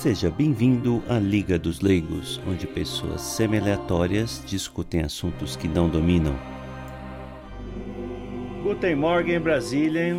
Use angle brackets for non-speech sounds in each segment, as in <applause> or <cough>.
Seja bem-vindo à Liga dos Leigos, onde pessoas semi-aleatórias discutem assuntos que não dominam. Guten Morgen, Brasília.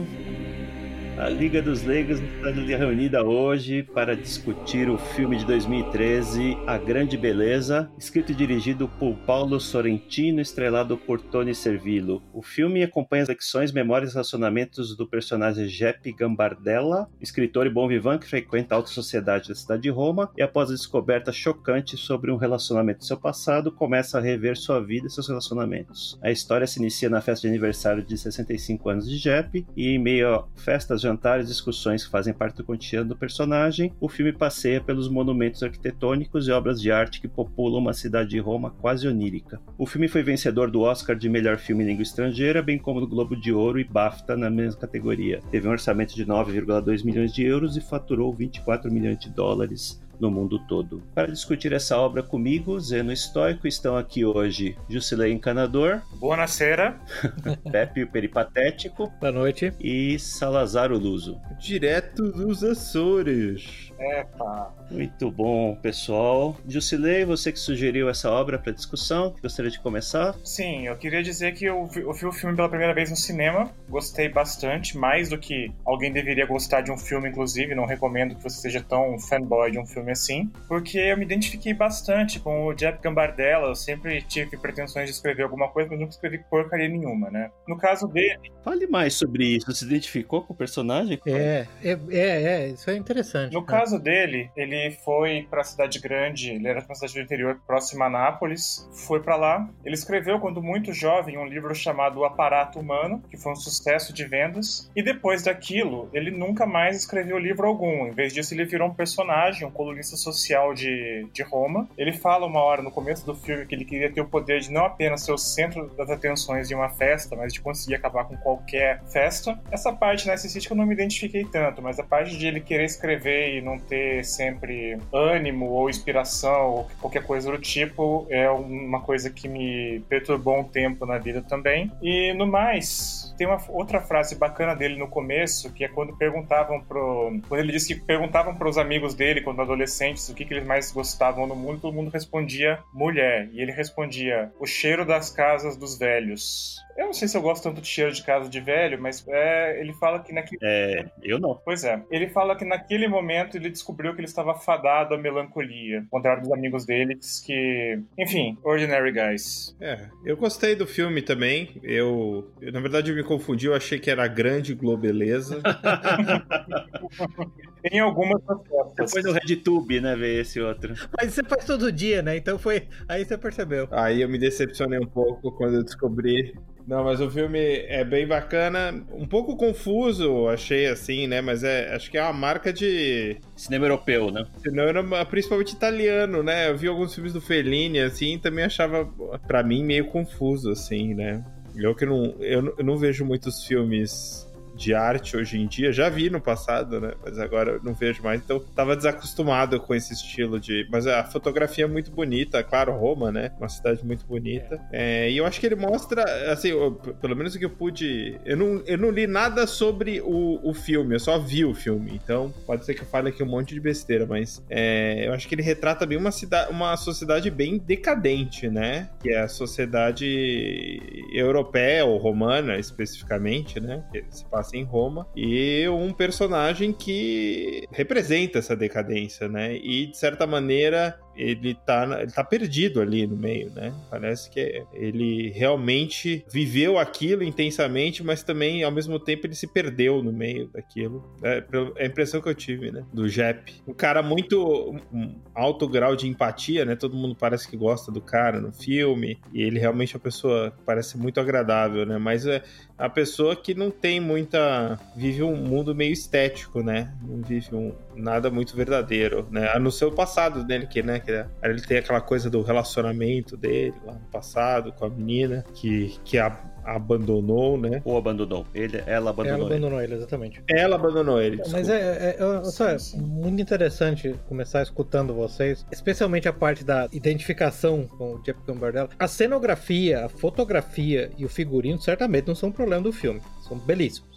A Liga dos Leigos está reunida hoje para discutir o filme de 2013, A Grande Beleza, escrito e dirigido por Paulo Sorrentino, estrelado por Tony Servillo. O filme acompanha as lecções, memórias e relacionamentos do personagem Jeppe Gambardella, escritor e bom vivant que frequenta a alta sociedade da cidade de Roma e após a descoberta chocante sobre um relacionamento do seu passado, começa a rever sua vida e seus relacionamentos. A história se inicia na festa de aniversário de 65 anos de Jeppe e em meio a festas jantares e discussões que fazem parte do cotidiano do personagem, o filme passeia pelos monumentos arquitetônicos e obras de arte que populam uma cidade de Roma quase onírica. O filme foi vencedor do Oscar de melhor filme em língua estrangeira, bem como do Globo de Ouro e BAFTA na mesma categoria. Teve um orçamento de 9,2 milhões de euros e faturou 24 milhões de dólares no mundo todo. Para discutir essa obra comigo, Zeno Estoico, estão aqui hoje Jusilei Encanador. Boa cera. <laughs> Pepe o Peripatético. Boa noite. E Salazar o Luso. Direto dos Açores. Epa. Muito bom, pessoal. Jusilei, você que sugeriu essa obra para discussão, gostaria de começar? Sim, eu queria dizer que eu vi, eu vi o filme pela primeira vez no cinema, gostei bastante, mais do que alguém deveria gostar de um filme, inclusive, não recomendo que você seja tão fanboy de um filme assim, porque eu me identifiquei bastante com o Jeff Gambardella, eu sempre tive pretensões de escrever alguma coisa, mas nunca escrevi porcaria nenhuma, né? No caso dele... Fale mais sobre isso, você se identificou com o personagem? É, é, é, é isso é interessante. No cara. caso dele, ele foi para a cidade grande, ele era uma cidade do interior próxima a Nápoles, foi para lá. Ele escreveu, quando muito jovem, um livro chamado O Aparato Humano, que foi um sucesso de vendas, e depois daquilo, ele nunca mais escreveu livro algum. Em vez disso, ele virou um personagem, um colunista social de, de Roma. Ele fala uma hora no começo do filme que ele queria ter o poder de não apenas ser o centro das atenções de uma festa, mas de conseguir acabar com qualquer festa. Essa parte narcisística eu não me identifiquei tanto, mas a parte de ele querer escrever e não ter sempre ânimo ou inspiração ou qualquer coisa do tipo é uma coisa que me perturbou um tempo na vida também. E no mais, tem uma outra frase bacana dele no começo, que é quando perguntavam pro. Quando ele disse que perguntavam para os amigos dele, quando adolescentes, o que, que eles mais gostavam no mundo, todo mundo respondia mulher. E ele respondia o cheiro das casas dos velhos. Eu não sei se eu gosto tanto de cheiro de casa de velho, mas é, ele fala que naquele. É, eu não. Pois é. Ele fala que naquele momento ele descobriu que ele estava fadado à melancolia. Ao contrário dos amigos dele, que. Enfim, Ordinary Guys. É, eu gostei do filme também. Eu, eu na verdade, eu me confundi. Eu achei que era Grande Globeleza. <laughs> em algumas festas. Foi no RedTube, né, ver esse outro. Mas você faz todo dia, né? Então foi. Aí você percebeu. Aí eu me decepcionei um pouco quando eu descobri não, mas o filme é bem bacana, um pouco confuso, achei assim, né? Mas é, acho que é uma marca de cinema europeu, né? Cinema principalmente italiano, né? Eu vi alguns filmes do Fellini assim, também achava para mim meio confuso assim, né? Eu que não eu, eu não vejo muitos filmes de arte hoje em dia. Já vi no passado, né? Mas agora não vejo mais. Então tava desacostumado com esse estilo de. Mas a fotografia é muito bonita, claro, Roma, né? Uma cidade muito bonita. É, e eu acho que ele mostra, assim, eu, pelo menos o que eu pude. Eu não, eu não li nada sobre o, o filme, eu só vi o filme. Então pode ser que eu fale aqui um monte de besteira, mas é, eu acho que ele retrata bem uma, cidade, uma sociedade bem decadente, né? Que é a sociedade europeia ou romana, especificamente, né? Que se passa em Roma, e um personagem que representa essa decadência, né? E de certa maneira ele tá, ele tá perdido ali no meio, né? Parece que ele realmente viveu aquilo intensamente, mas também, ao mesmo tempo, ele se perdeu no meio daquilo. É, é a impressão que eu tive, né? Do Jep. Um cara muito um alto grau de empatia, né? Todo mundo parece que gosta do cara no filme, e ele realmente é uma pessoa que parece muito agradável, né? Mas é a pessoa que não tem muita. vive um mundo meio estético, né? Não vive um, nada muito verdadeiro, né? A no seu passado dele, que, né? Que ele tem aquela coisa do relacionamento dele lá no passado com a menina que, que a, abandonou, né? Ou abandonou. Ele, ela abandonou. Ela abandonou ele, ele exatamente. Ela abandonou ele. Desculpa. Mas é, é, é, é muito interessante começar escutando vocês, especialmente a parte da identificação com o Jeff Gambardella. A cenografia, a fotografia e o figurino certamente não são um problema do filme. São belíssimos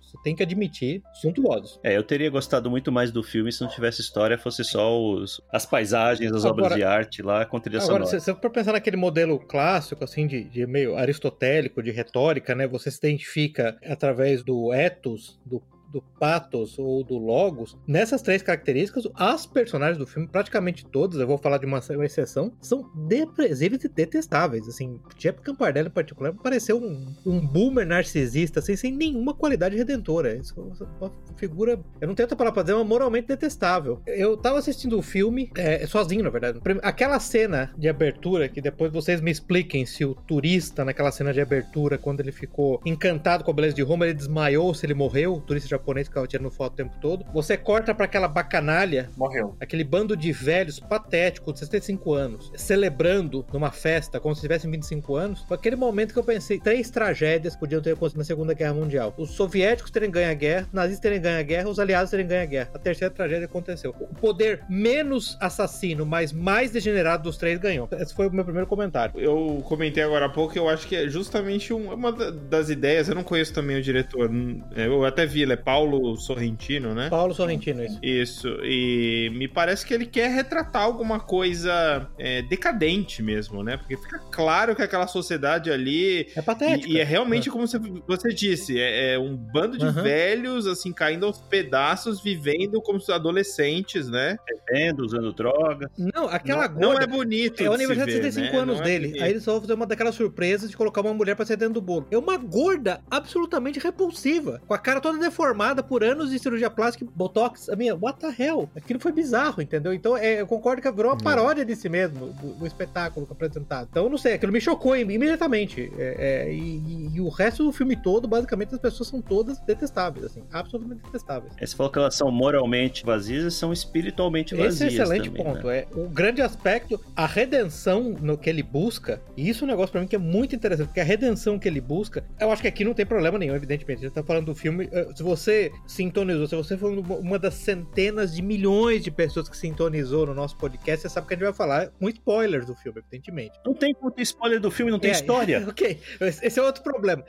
Você tem que admitir, suntuosos. É, eu teria gostado muito mais do filme se não tivesse história, fosse só os, as paisagens, as agora, obras de arte lá com trilha agora, sonora. Se você for pensar naquele modelo clássico, assim, de, de meio aristotélico, de retórica, né? Você se identifica através do ethos, do do pathos ou do logos, nessas três características, as personagens do filme, praticamente todas, eu vou falar de uma, exceção, são depresíveis e detestáveis. Assim, Jeff Campardella em particular pareceu um, um boomer narcisista, assim, sem nenhuma qualidade redentora. Isso é uma figura, eu não tenho outra palavra pra dizer, mas moralmente detestável. Eu tava assistindo o filme, é, sozinho, na verdade. Aquela cena de abertura, que depois vocês me expliquem se o turista, naquela cena de abertura, quando ele ficou encantado com a beleza de Roma, ele desmaiou, se ele morreu, o turista japonês que ficava tirando foto o tempo todo. Você corta para aquela bacanalha. Morreu. Aquele bando de velhos patéticos de 65 anos, celebrando numa festa como se tivessem 25 anos. Foi aquele momento que eu pensei: três tragédias podiam ter acontecido na Segunda Guerra Mundial. Os soviéticos terem ganho a guerra, os nazistas terem ganho a guerra, os aliados terem ganho a guerra. A terceira tragédia aconteceu. O poder menos assassino, mas mais degenerado dos três ganhou. Esse foi o meu primeiro comentário. Eu comentei agora há pouco, eu acho que é justamente uma das ideias. Eu não conheço também o diretor, eu até vi, ele é Paulo Sorrentino, né? Paulo Sorrentino, isso. Isso. E me parece que ele quer retratar alguma coisa é, decadente mesmo, né? Porque fica claro que aquela sociedade ali. É patética. E, e é realmente é. como você, você disse: é, é um bando de uhum. velhos, assim, caindo aos pedaços, vivendo como adolescentes, né? Bebendo, usando drogas. Não, aquela não, gorda. Não é bonito. É o aniversário de 65 né? anos é dele. Aí eles vão fazer uma daquelas surpresas de colocar uma mulher pra ser dentro do bolo. É uma gorda absolutamente repulsiva. Com a cara toda deformada por anos de cirurgia plástica, botox. A minha, what the hell? Aquilo foi bizarro, entendeu? Então, é, eu concordo que virou uma paródia de si mesmo, do, espetáculo apresentado. Então, não sei, aquilo me chocou imediatamente. É, é, e, e, o resto do filme todo, basicamente, as pessoas são todas detestáveis, assim, absolutamente detestáveis. É, você falou que elas são moralmente vazias e são espiritualmente vazias. Esse é um excelente também, ponto. Né? É o grande aspecto, a redenção no que ele busca, e isso é um negócio pra mim que é muito interessante, porque a redenção que ele busca, eu acho que aqui não tem problema nenhum, evidentemente. A gente tá falando do filme. Eh, se você sintonizou, se você foi uma das centenas de milhões de pessoas que sintonizou no nosso podcast, você sabe que a gente vai falar com spoilers do filme, evidentemente. Não tem spoiler do filme, não tem é, história. <laughs> ok, esse é outro problema.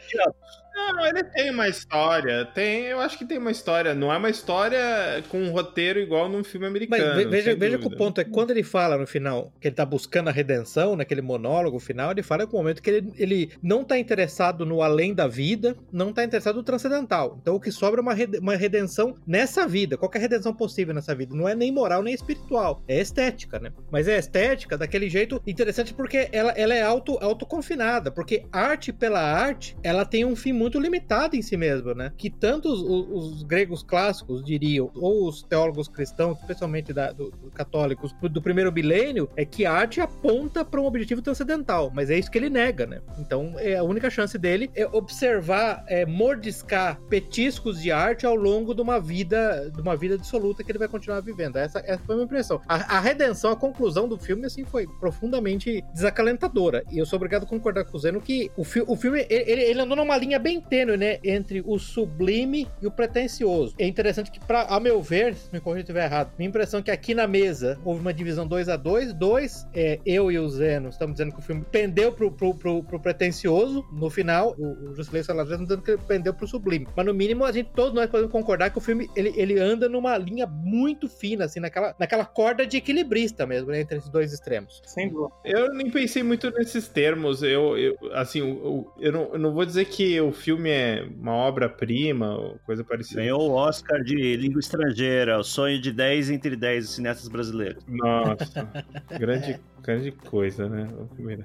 Não, ele tem uma história. Tem, eu acho que tem uma história. Não é uma história com um roteiro igual num filme americano. Mas veja, veja que o ponto é quando ele fala no final que ele tá buscando a redenção, naquele monólogo final, ele fala com o momento que ele, ele não tá interessado no além da vida, não tá interessado no transcendental. Então o que sobra é uma, uma redenção nessa vida. Qual é a redenção possível nessa vida? Não é nem moral nem espiritual. É estética, né? Mas é estética daquele jeito interessante porque ela, ela é auto, autoconfinada. Porque arte pela arte, ela tem um fim muito muito limitada em si mesma, né? Que tanto os, os, gregos clássicos diriam, ou os teólogos cristãos, especialmente da, do, do católicos, do primeiro milênio, é que a arte aponta para um objetivo transcendental, mas é isso que ele nega, né? Então, é a única chance dele é observar, é, mordiscar petiscos de arte ao longo de uma vida, de uma vida absoluta que ele vai continuar vivendo. Essa, essa foi a minha impressão. A, a redenção, a conclusão do filme, assim, foi profundamente desacalentadora. E eu sou obrigado a concordar com o Zeno que o, fi, o filme, ele, ele andou numa linha bem tênue, né, entre o sublime e o pretencioso. É interessante que, pra, a meu ver, se me corrija se estiver errado, minha impressão é que aqui na mesa houve uma divisão 2 a 2 Dois, é, eu e o Zeno estamos dizendo que o filme pendeu pro, pro, pro, pro pretencioso no final. O, o Jusilei Salazar está dizendo que ele pendeu pro sublime. Mas no mínimo, a gente, todos nós podemos concordar que o filme ele, ele anda numa linha muito fina, assim, naquela, naquela corda de equilibrista mesmo, né, entre esses dois extremos. Sem dúvida. Eu nem pensei muito nesses termos. Eu, eu assim, eu, eu, não, eu não vou dizer que o filme é uma obra-prima ou coisa parecida. Ganhou o Oscar de língua estrangeira, o sonho de 10 entre 10 cineastas brasileiros. Nossa, <laughs> grande grande coisa, né?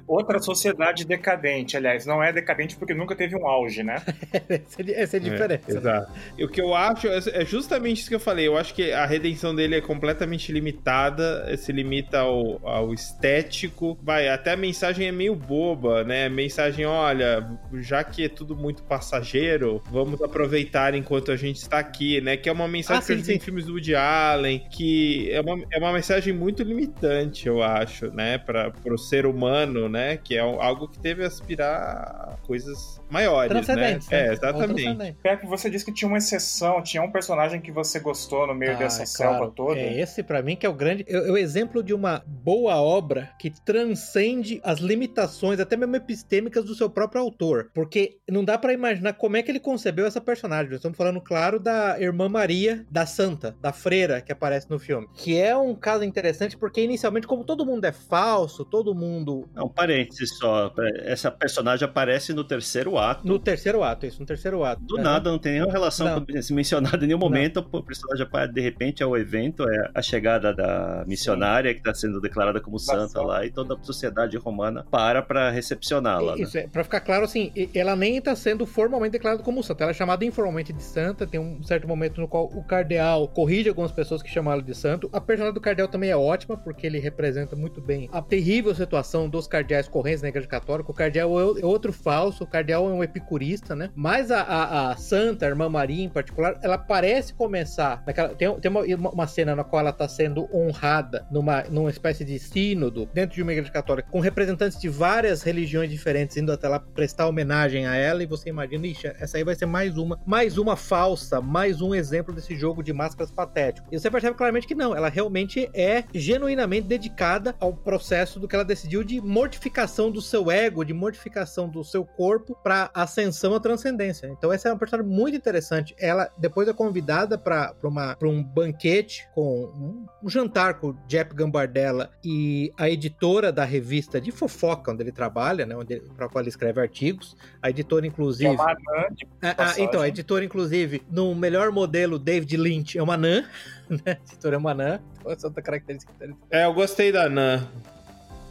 Outra sociedade decadente, aliás, não é decadente porque nunca teve um auge, né? <laughs> essa é a diferença. É, exato. E o que eu acho é, é justamente isso que eu falei. Eu acho que a redenção dele é completamente limitada, se limita ao, ao estético. Vai, até a mensagem é meio boba, né? Mensagem, olha, já que é tudo muito passageiro, vamos aproveitar enquanto a gente está aqui, né? Que é uma mensagem ah, que a gente tem em filmes do Woody Allen, que é uma, é uma mensagem muito limitante, eu acho, né? para o ser humano, né, que é algo que teve a aspirar a coisas maiores, né? né? É, exatamente. Pepe, você disse que tinha uma exceção, tinha um personagem que você gostou no meio ah, dessa claro. selva toda. É esse para mim que é o grande, é, é o exemplo de uma boa obra que transcende as limitações, até mesmo epistêmicas do seu próprio autor, porque não dá para imaginar como é que ele concebeu essa personagem. Nós estamos falando, claro, da irmã Maria, da Santa, da freira que aparece no filme. Que é um caso interessante porque, inicialmente, como todo mundo é falso, todo mundo. É um parênteses só. Essa personagem aparece no terceiro ato. No terceiro ato, isso, no terceiro ato. Do nada, não tem nenhuma relação não. com se mencionada em nenhum momento. Não. O personagem de repente é o evento, é a chegada da missionária Sim. que está sendo declarada como santa lá e toda a sociedade romana para para recepcioná-la. Isso, né? é, para ficar claro, assim, ela nem está sendo formalmente declarada como santa, ela é chamada informalmente de santa. Tem um certo momento no qual o cardeal corrige algumas pessoas que chamam ela de santo. A personagem do cardeal também é ótima, porque ele representa muito bem a terrível situação dos cardeais correntes na igreja católica. O cardeal é outro falso, o cardeal é um epicurista, né? Mas a, a, a santa, a irmã Maria em particular, ela parece começar. Naquela, tem tem uma, uma cena na qual ela está sendo honrada numa, numa espécie de sínodo dentro de uma igreja católica, com representantes de várias religiões diferentes indo até lá prestar homenagem a ela. E você imagina, ixi, essa aí vai ser mais uma, mais uma falsa, mais um exemplo desse jogo de máscaras patético. E você percebe claramente que não, ela realmente é genuinamente dedicada ao processo do que ela decidiu de mortificação do seu ego, de mortificação do seu corpo para ascensão à transcendência. Então essa é uma personagem muito interessante. Ela depois é convidada para um banquete com um, um, jantar com o Jeff Gambardella e a editora da revista de fofoca onde ele trabalha, né, onde para qual ele escreve artigos. A editora inclusive. É uma anã ah, ah, então a editora inclusive no melhor modelo David Lynch é uma anã, <laughs> né? A editora é uma anã. Essa outra característica. É, eu gostei da anã.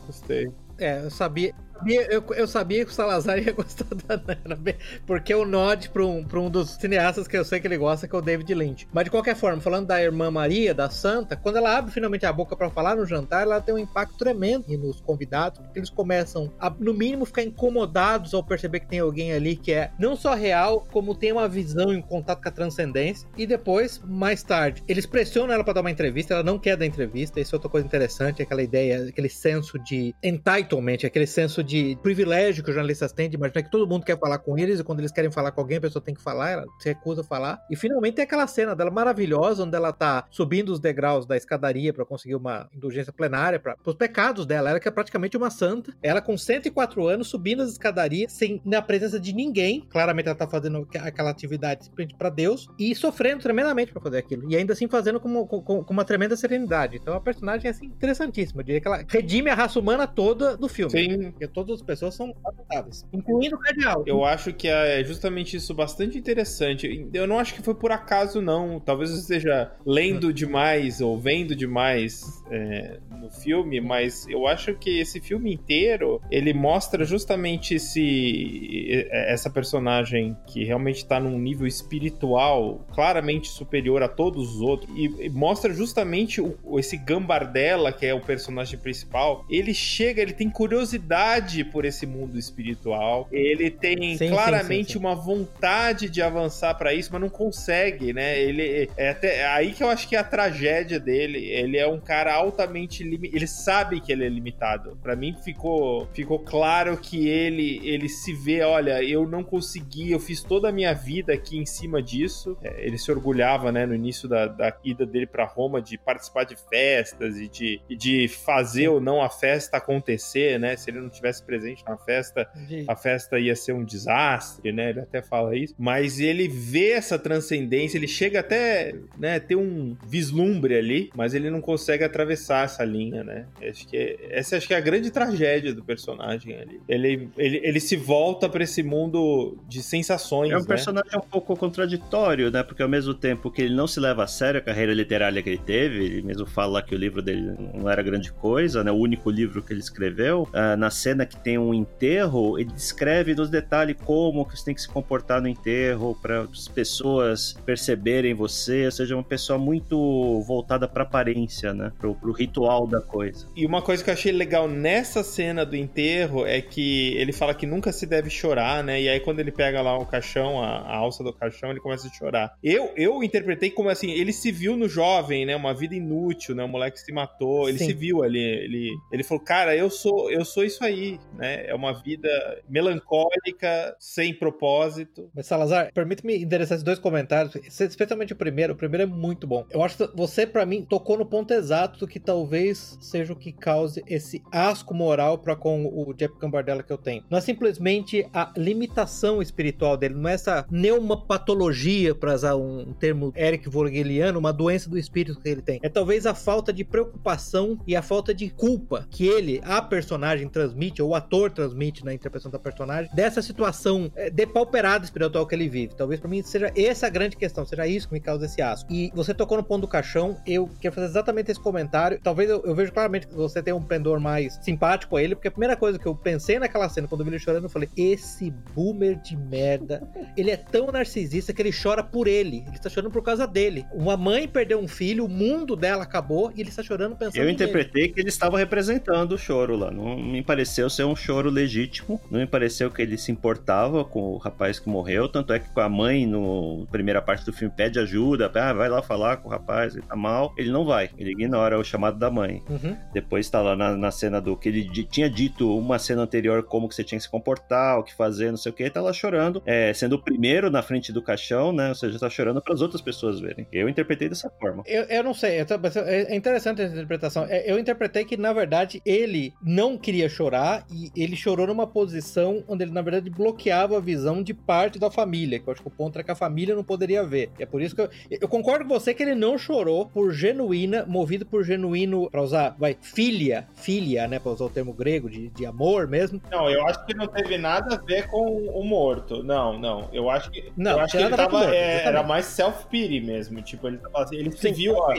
Gostei. É, eu sabia, sabia, eu, eu, sabia que o Salazar ia gostar da Nana, porque o nod pra um, pra um dos cineastas que eu sei que ele gosta, que é o David Lynch. Mas de qualquer forma, falando da irmã Maria, da Santa, quando ela abre finalmente a boca para falar no jantar, ela tem um impacto tremendo nos convidados, porque eles começam a, no mínimo, ficar incomodados ao perceber que tem alguém ali que é não só real, como tem uma visão em contato com a transcendência. E depois, mais tarde, eles pressionam ela para dar uma entrevista, ela não quer dar entrevista, isso é outra coisa interessante, aquela ideia, aquele senso de entitlement, aquele senso de de privilégio que os jornalistas têm de imaginar que todo mundo quer falar com eles e quando eles querem falar com alguém, a pessoa tem que falar, ela se recusa a falar. E finalmente tem aquela cena dela maravilhosa, onde ela tá subindo os degraus da escadaria para conseguir uma indulgência plenária para os pecados dela. Ela que é praticamente uma santa. Ela com 104 anos subindo as escadarias sem na presença de ninguém. Claramente ela tá fazendo aquela atividade simplesmente para Deus e sofrendo tremendamente para fazer aquilo. E ainda assim fazendo com, com, com, uma tremenda serenidade. Então a personagem é assim interessantíssima. Eu diria que ela redime a raça humana toda do filme. Sim. Porque todas as pessoas são adaptáveis, incluindo o cardeal. Eu acho que é justamente isso bastante interessante. Eu não acho que foi por acaso, não. Talvez eu esteja lendo hum. demais ou vendo demais é, no filme, mas eu acho que esse filme inteiro ele mostra justamente esse essa personagem que realmente está num nível espiritual claramente superior a todos os outros e, e mostra justamente o, esse Gambardella que é o personagem principal. Ele chega, ele tem curiosidade por esse mundo espiritual. Ele tem sim, claramente sim, sim, uma vontade de avançar para isso, mas não consegue, né? Ele é até é aí que eu acho que é a tragédia dele. Ele é um cara altamente ele sabe que ele é limitado. Para mim ficou ficou claro que ele ele se vê, olha, eu não consegui, eu fiz toda a minha vida aqui em cima disso. É, ele se orgulhava, né, no início da, da ida dele para Roma de participar de festas e de, de fazer ou não a festa acontecer, né? Se ele não tivesse presente na festa, a festa ia ser um desastre, né? Ele até fala isso. Mas ele vê essa transcendência, ele chega até, né, ter um vislumbre ali, mas ele não consegue atravessar essa linha, né? Acho que é, essa acho que é a grande tragédia do personagem ali. Ele, ele, ele se volta para esse mundo de sensações. É um né? personagem um pouco contraditório, né? Porque ao mesmo tempo que ele não se leva a sério a carreira literária que ele teve, ele mesmo fala que o livro dele não era grande coisa, né? O único livro que ele escreveu, uh, na cena que tem um enterro, ele descreve nos detalhes como que você tem que se comportar no enterro para as pessoas perceberem você, ou seja, uma pessoa muito voltada para aparência, né? Pro, pro ritual da coisa. E uma coisa que eu achei legal nessa cena do enterro é que ele fala que nunca se deve chorar, né? E aí quando ele pega lá o caixão, a, a alça do caixão, ele começa a chorar. Eu, eu interpretei como assim, ele se viu no jovem, né? Uma vida inútil, né? O moleque se matou, ele Sim. se viu ali, ele, ele falou, cara, eu sou, eu sou isso aí, né? É uma vida melancólica, sem propósito. Mas Salazar, permite-me endereçar esses dois comentários, especialmente o primeiro. O primeiro é muito bom. Eu acho que você, para mim, tocou no ponto exato do que talvez seja o que cause esse asco moral para com o Jeff Gambardella que eu tenho. Não é simplesmente a limitação espiritual dele, não é essa neumapatologia, para usar um termo Eric Vogeliano, uma doença do espírito que ele tem. É talvez a falta de preocupação e a falta de culpa que ele, a personagem, transmite, ou o ator transmite na interpretação da personagem, dessa situação é, depauperada espiritual que ele vive. Talvez para mim seja essa a grande questão, seja isso que me causa esse asco. E você tocou no ponto do caixão, eu quero fazer exatamente esse comentário. Talvez eu, eu vejo claramente que você tem um pendor mais simpático a ele, porque a primeira coisa que eu pensei naquela cena, quando eu vi ele chorando, eu falei: esse boomer de merda, <laughs> ele é tão narcisista que ele chora por ele. Ele está chorando por causa dele. Uma mãe perdeu um filho, o mundo dela acabou e ele está chorando pensando Eu interpretei nele. que ele estava representando o choro lá. Não me pareceu ser um choro legítimo. Não me pareceu que ele se importava com o rapaz que morreu. Tanto é que com a mãe, no primeira parte do filme, pede ajuda. Ah, vai lá falar com o rapaz, ele tá mal. Ele não vai. Ele ignora o chamado da mãe. Uhum. Depois tá lá na, na, cena do que ele tinha dito uma cena anterior como que você tinha que se comportar, o que fazer, não sei o que. Tá lá chorando, é, sendo o primeiro na frente do caixão, né? Ou seja, tá chorando para as outras pessoas verem. Eu interpretei dessa forma. Eu, eu não sei. É interessante essa interpretação. É, eu interpretei que, na verdade, ele não queria chorar e ele chorou numa posição onde ele, na verdade, bloqueava a visão de parte da família. Que eu acho que o ponto é que a família não poderia ver. E é por isso que eu, eu concordo com você que ele não chorou por genuína, movido por genuíno, pra usar, vai, filha, filha, né, pra usar o termo grego de, de amor mesmo. Não, eu acho que não teve nada a ver com o morto. Não, não. Eu acho que. Não, eu acho que ele tava, morto, é, era mais self-pity mesmo. Tipo, ele, assim, ele se viu, ó.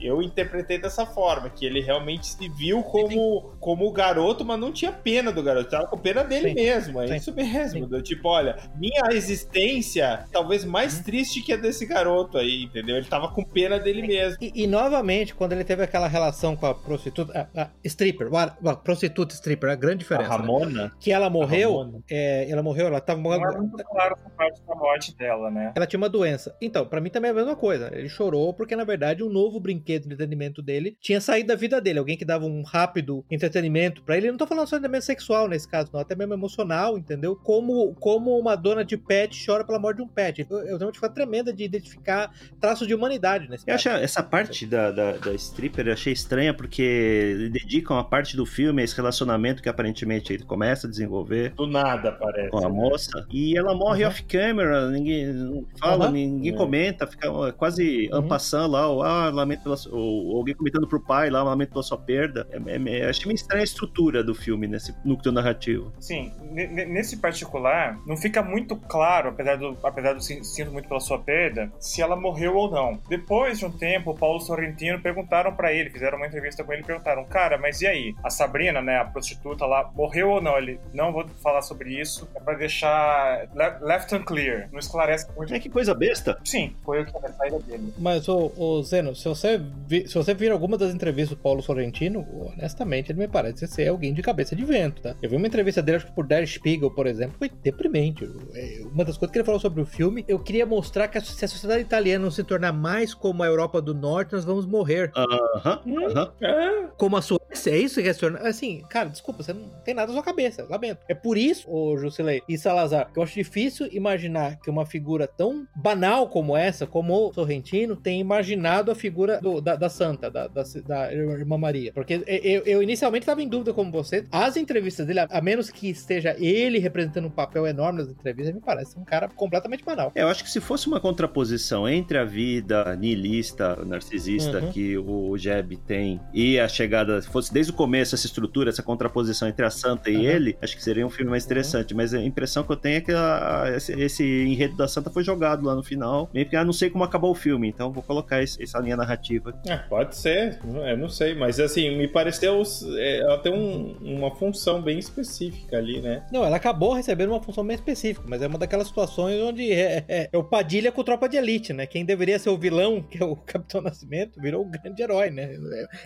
Eu interpretei dessa forma, que ele realmente se viu como, como o garoto, mas não tinha pena do garoto, tava com pena dele Sim. mesmo. É Sim. isso mesmo. Do, tipo, olha, minha existência talvez mais uhum. triste que a desse garoto aí, entendeu? Ele tava com pena dele mesmo. E, e novamente, quando ele teve aquela relação com a prostituta, a, a stripper, a, a, prostituta stripper, a grande diferença. A Ramona. Né? Que ela morreu, é, ela morreu, ela tava... Não é muito claro essa parte da morte dela, né? Ela tinha uma doença. Então, para mim também é a mesma coisa. Ele chorou porque, na verdade, um novo brinquedo de entretenimento dele tinha saído da vida dele. Alguém que dava um rápido entretenimento para ele. Eu não tô falando entretenimento sexual nesse caso, não. Até mesmo emocional, entendeu? Como, como uma dona de pet chora pela morte de um pet. Eu, eu tenho uma dificuldade tremenda de identificar traços de humanidade nesse eu caso. Acho essa parte da, da, da stripper eu achei estranha porque dedicam a parte do filme a esse relacionamento que aparentemente ele começa a desenvolver. Do nada, parece. Com a né? moça. E ela morre uhum. off-camera, ninguém fala, uhum. ninguém é. comenta, fica quase uhum. ampassando lá, ou, ah, lamento pela, ou, alguém comentando pro pai lá, lamento pela sua perda. É, é, é, achei meio estranha a estrutura do filme nesse núcleo narrativo. Sim, nesse particular, não fica muito claro, apesar do, apesar do sinto muito pela sua perda, se ela morreu ou não. Depois de um tempo, o Paulo Sorrentino perguntaram para ele, fizeram uma entrevista com ele, perguntaram, cara, mas e aí? A Sabrina, né, a prostituta lá, morreu ou não? Ele, não vou falar sobre isso, é pra deixar left unclear, não esclarece muito. É que coisa besta. Sim, foi o que a saída dele. Mas, ô, ô Zeno, se você, vi, se você vir alguma das entrevistas do Paulo Sorrentino, honestamente, ele me parece ser alguém de cabeça de vento, tá? Eu vi uma entrevista dele, acho que por Der Spiegel, por exemplo, foi deprimente. É, uma das coisas que ele falou sobre o filme, eu queria mostrar que se a sociedade italiana não se tornar mais como a Europa do Norte, nós vamos morrer. Aham, uh -huh, uh -huh. Como a Suécia, é isso que é se tornar? Assim, cara, desculpa, você não tem nada na sua cabeça, lamento. É por isso, ô Jusilei e Salazar, que eu acho difícil imaginar que uma figura tão banal como essa, como o Sorrentino, tenha imaginado a figura do, da, da, santa, da, da, da, Irmã Maria. Porque eu, eu inicialmente estava em dúvida como você. As entrevistas dele, a menos que esteja ele representando um papel enorme nas entrevistas, me parece um cara completamente banal. É, eu acho que se fosse uma contraposição entre a vida niilista, narcisista uhum. que o Jeb tem e a chegada, se fosse desde o começo essa estrutura, essa contraposição entre a santa e uhum. ele, acho que seria um filme mais interessante. Uhum. Mas a impressão que eu tenho é que a, a, esse, esse, enredo da santa foi jogado lá no final. Meio que ah, não sei como acabou o filme, então vou colocar esse, essa linha narrativa. É, pode ser, eu não sei, mas assim, me pareceu é, ela tem um, uma função bem específica ali, né? Não, ela acabou recebendo uma função bem específica, mas é uma daquelas situações onde é, é, é o Padilha com tropa de elite, né? Quem deveria ser o vilão, <laughs> que é o Capitão Nascimento, virou o grande herói, né?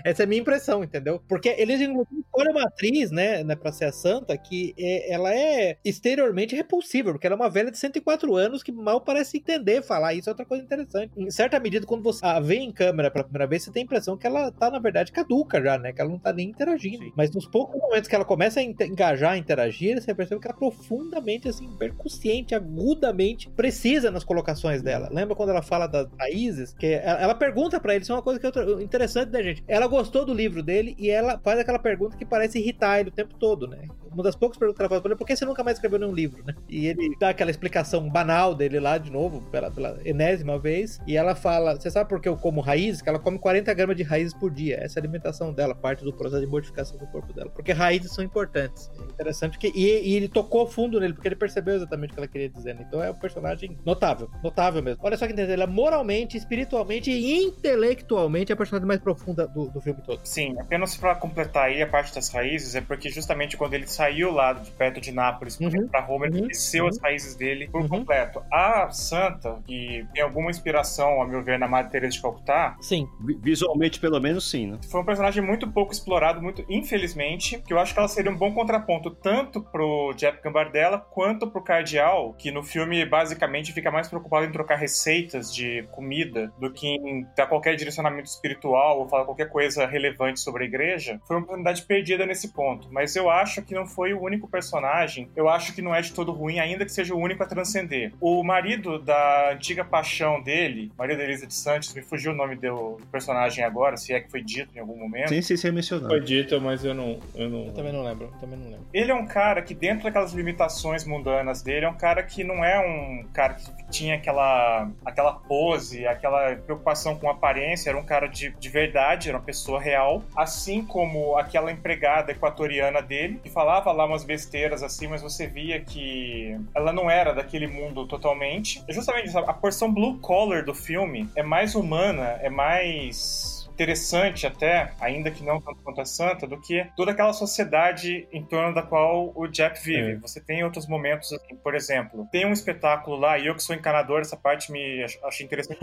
Essa é a minha impressão, entendeu? Porque eles escolhem uma atriz, né, né, pra ser a Santa, que é, ela é exteriormente repulsiva, porque ela é uma velha de 104 anos que mal parece entender falar. Isso é outra coisa interessante. Em certa medida, quando você a vê em câmera pela primeira vez, você tem a impressão que ela tá, na verdade, caduca já, né? Que ela não tá nem interagindo. Sim. Mas nos poucos momentos que ela começa a engajar, a interagir, você percebe que ela é profundamente, assim, percussiente, agudamente precisa nas colocações dela. Lembra quando ela fala das raízes? Que ela, ela pergunta para ele, isso é uma coisa que eu, interessante, né, gente? Ela gostou do livro dele e ela faz aquela pergunta que parece irritar ele o tempo todo, né? Uma das poucas perguntas que ela faz pra ele é por que você nunca mais escreveu nenhum livro, né? E ele dá aquela explicação banal dele lá, de novo, pela, pela enésima vez, e ela fala: Você sabe por que eu como raízes? Que ela come 40 gramas de raízes por dia. Essa é a alimentação dela, parte do processo de modificação do corpo dela. Porque raízes são importantes. É interessante que. E, e ele tocou fundo nele, porque ele percebeu exatamente o que ela queria dizer. Né? Então é um personagem notável, notável mesmo. Olha só que interessante, ela é moralmente, espiritualmente e intelectualmente a personagem mais profunda do, do filme todo. Sim, apenas para completar aí a parte das raízes, é porque justamente quando ele saiu lá de perto de Nápoles uhum. para Roma, ele uhum. conheceu uhum. as raízes dele por uhum. completo. A Santa, que tem alguma inspiração, a meu ver, na Madre Teresa de Calcutá. Sim. Visualmente, pelo menos, sim, né? Foi um personagem muito pouco explorado, muito infelizmente, que eu acho que ela seria um bom contraponto tanto pro Jeff Gambardella quanto pro Cardial, que no filme basicamente fica mais preocupado em trocar receitas de comida do que em dar qualquer direcionamento espiritual ou falar qualquer coisa relevante sobre a igreja. Foi uma oportunidade perdida nesse ponto. Mas eu acho que não foi o único personagem. Eu acho que não é de todo ruim, ainda que seja o único a transcender. O marido da antiga paixão dele, marido da Elisa de Santos, me fugiu o nome do personagem agora, se é que foi dito em algum momento. Sim, sim, sim, é mencionado. Foi dito, mas eu não, eu não. Eu também não lembro. Também não lembro. Ele é um cara que, dentro daquelas limitações mundanas dele, é um cara que não é um cara que tinha aquela, aquela pose, aquela preocupação com aparência, era um cara de, de verdade, era uma pessoa real. Assim como aquela empregada equatoriana dele, que falava lá umas besteiras assim, mas você via que ela não era daquele mundo totalmente. É justamente isso, a porção blue collar do filme é mais humana, é mais interessante até, ainda que não tanto quanto a Santa, do que toda aquela sociedade em torno da qual o Jeff vive. É. Você tem outros momentos, assim, por exemplo, tem um espetáculo lá, e eu que sou encanador, essa parte me achei interessante,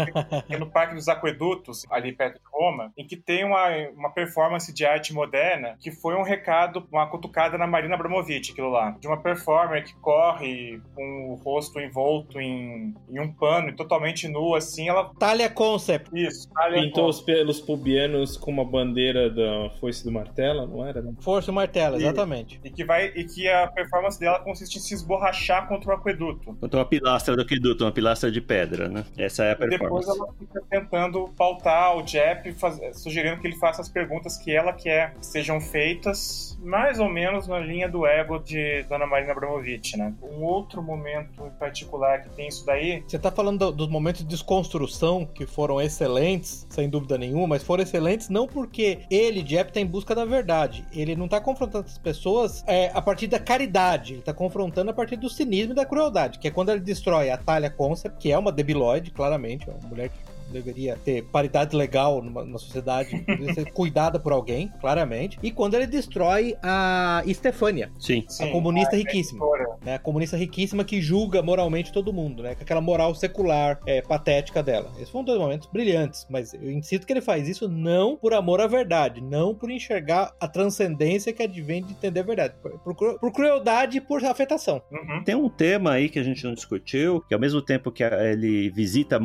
que é no Parque dos Aquedutos, ali perto de Roma, em que tem uma, uma performance de arte moderna que foi um recado, uma cutucada na Marina Abramovic, aquilo lá, de uma performer que corre com o rosto envolto em, em um pano, totalmente nua, assim, ela... Talia Concept. Isso, Talia Pintou Concept. os pelos pubianos com uma bandeira da Foice do Martelo, não era? Não? Força do Martelo, exatamente. E, e, que vai, e que a performance dela consiste em se esborrachar contra o aqueduto. Contra uma pilastra do aqueduto, uma pilastra de pedra, né? Essa é a performance. E depois ela fica tentando pautar o Jeff, faz, sugerindo que ele faça as perguntas que ela quer que sejam feitas, mais ou menos na linha do ego de Dona Marina Abramovic, né? Um outro momento em particular que tem isso daí. Você tá falando dos momentos de desconstrução que foram excelentes, sem dúvida nenhuma, mas foram excelentes não porque ele, Jeff, tá em busca da verdade. Ele não tá confrontando as pessoas é, a partir da caridade. Ele tá confrontando a partir do cinismo e da crueldade, que é quando ele destrói a Talia Concept, que é uma debilóide, claramente, é uma mulher que deveria ter paridade legal numa, numa sociedade, <laughs> deveria ser cuidada por alguém, claramente. E quando ele destrói a Stefania, Sim. a Sim, comunista a riquíssima. Né, a comunista riquíssima que julga moralmente todo mundo, né? Com aquela moral secular é, patética dela. Esses foram dois momentos brilhantes, mas eu insisto que ele faz isso não por amor à verdade, não por enxergar a transcendência que advém de entender a verdade, por, por crueldade e por afetação. Uhum. Tem um tema aí que a gente não discutiu, que ao mesmo tempo que ele visita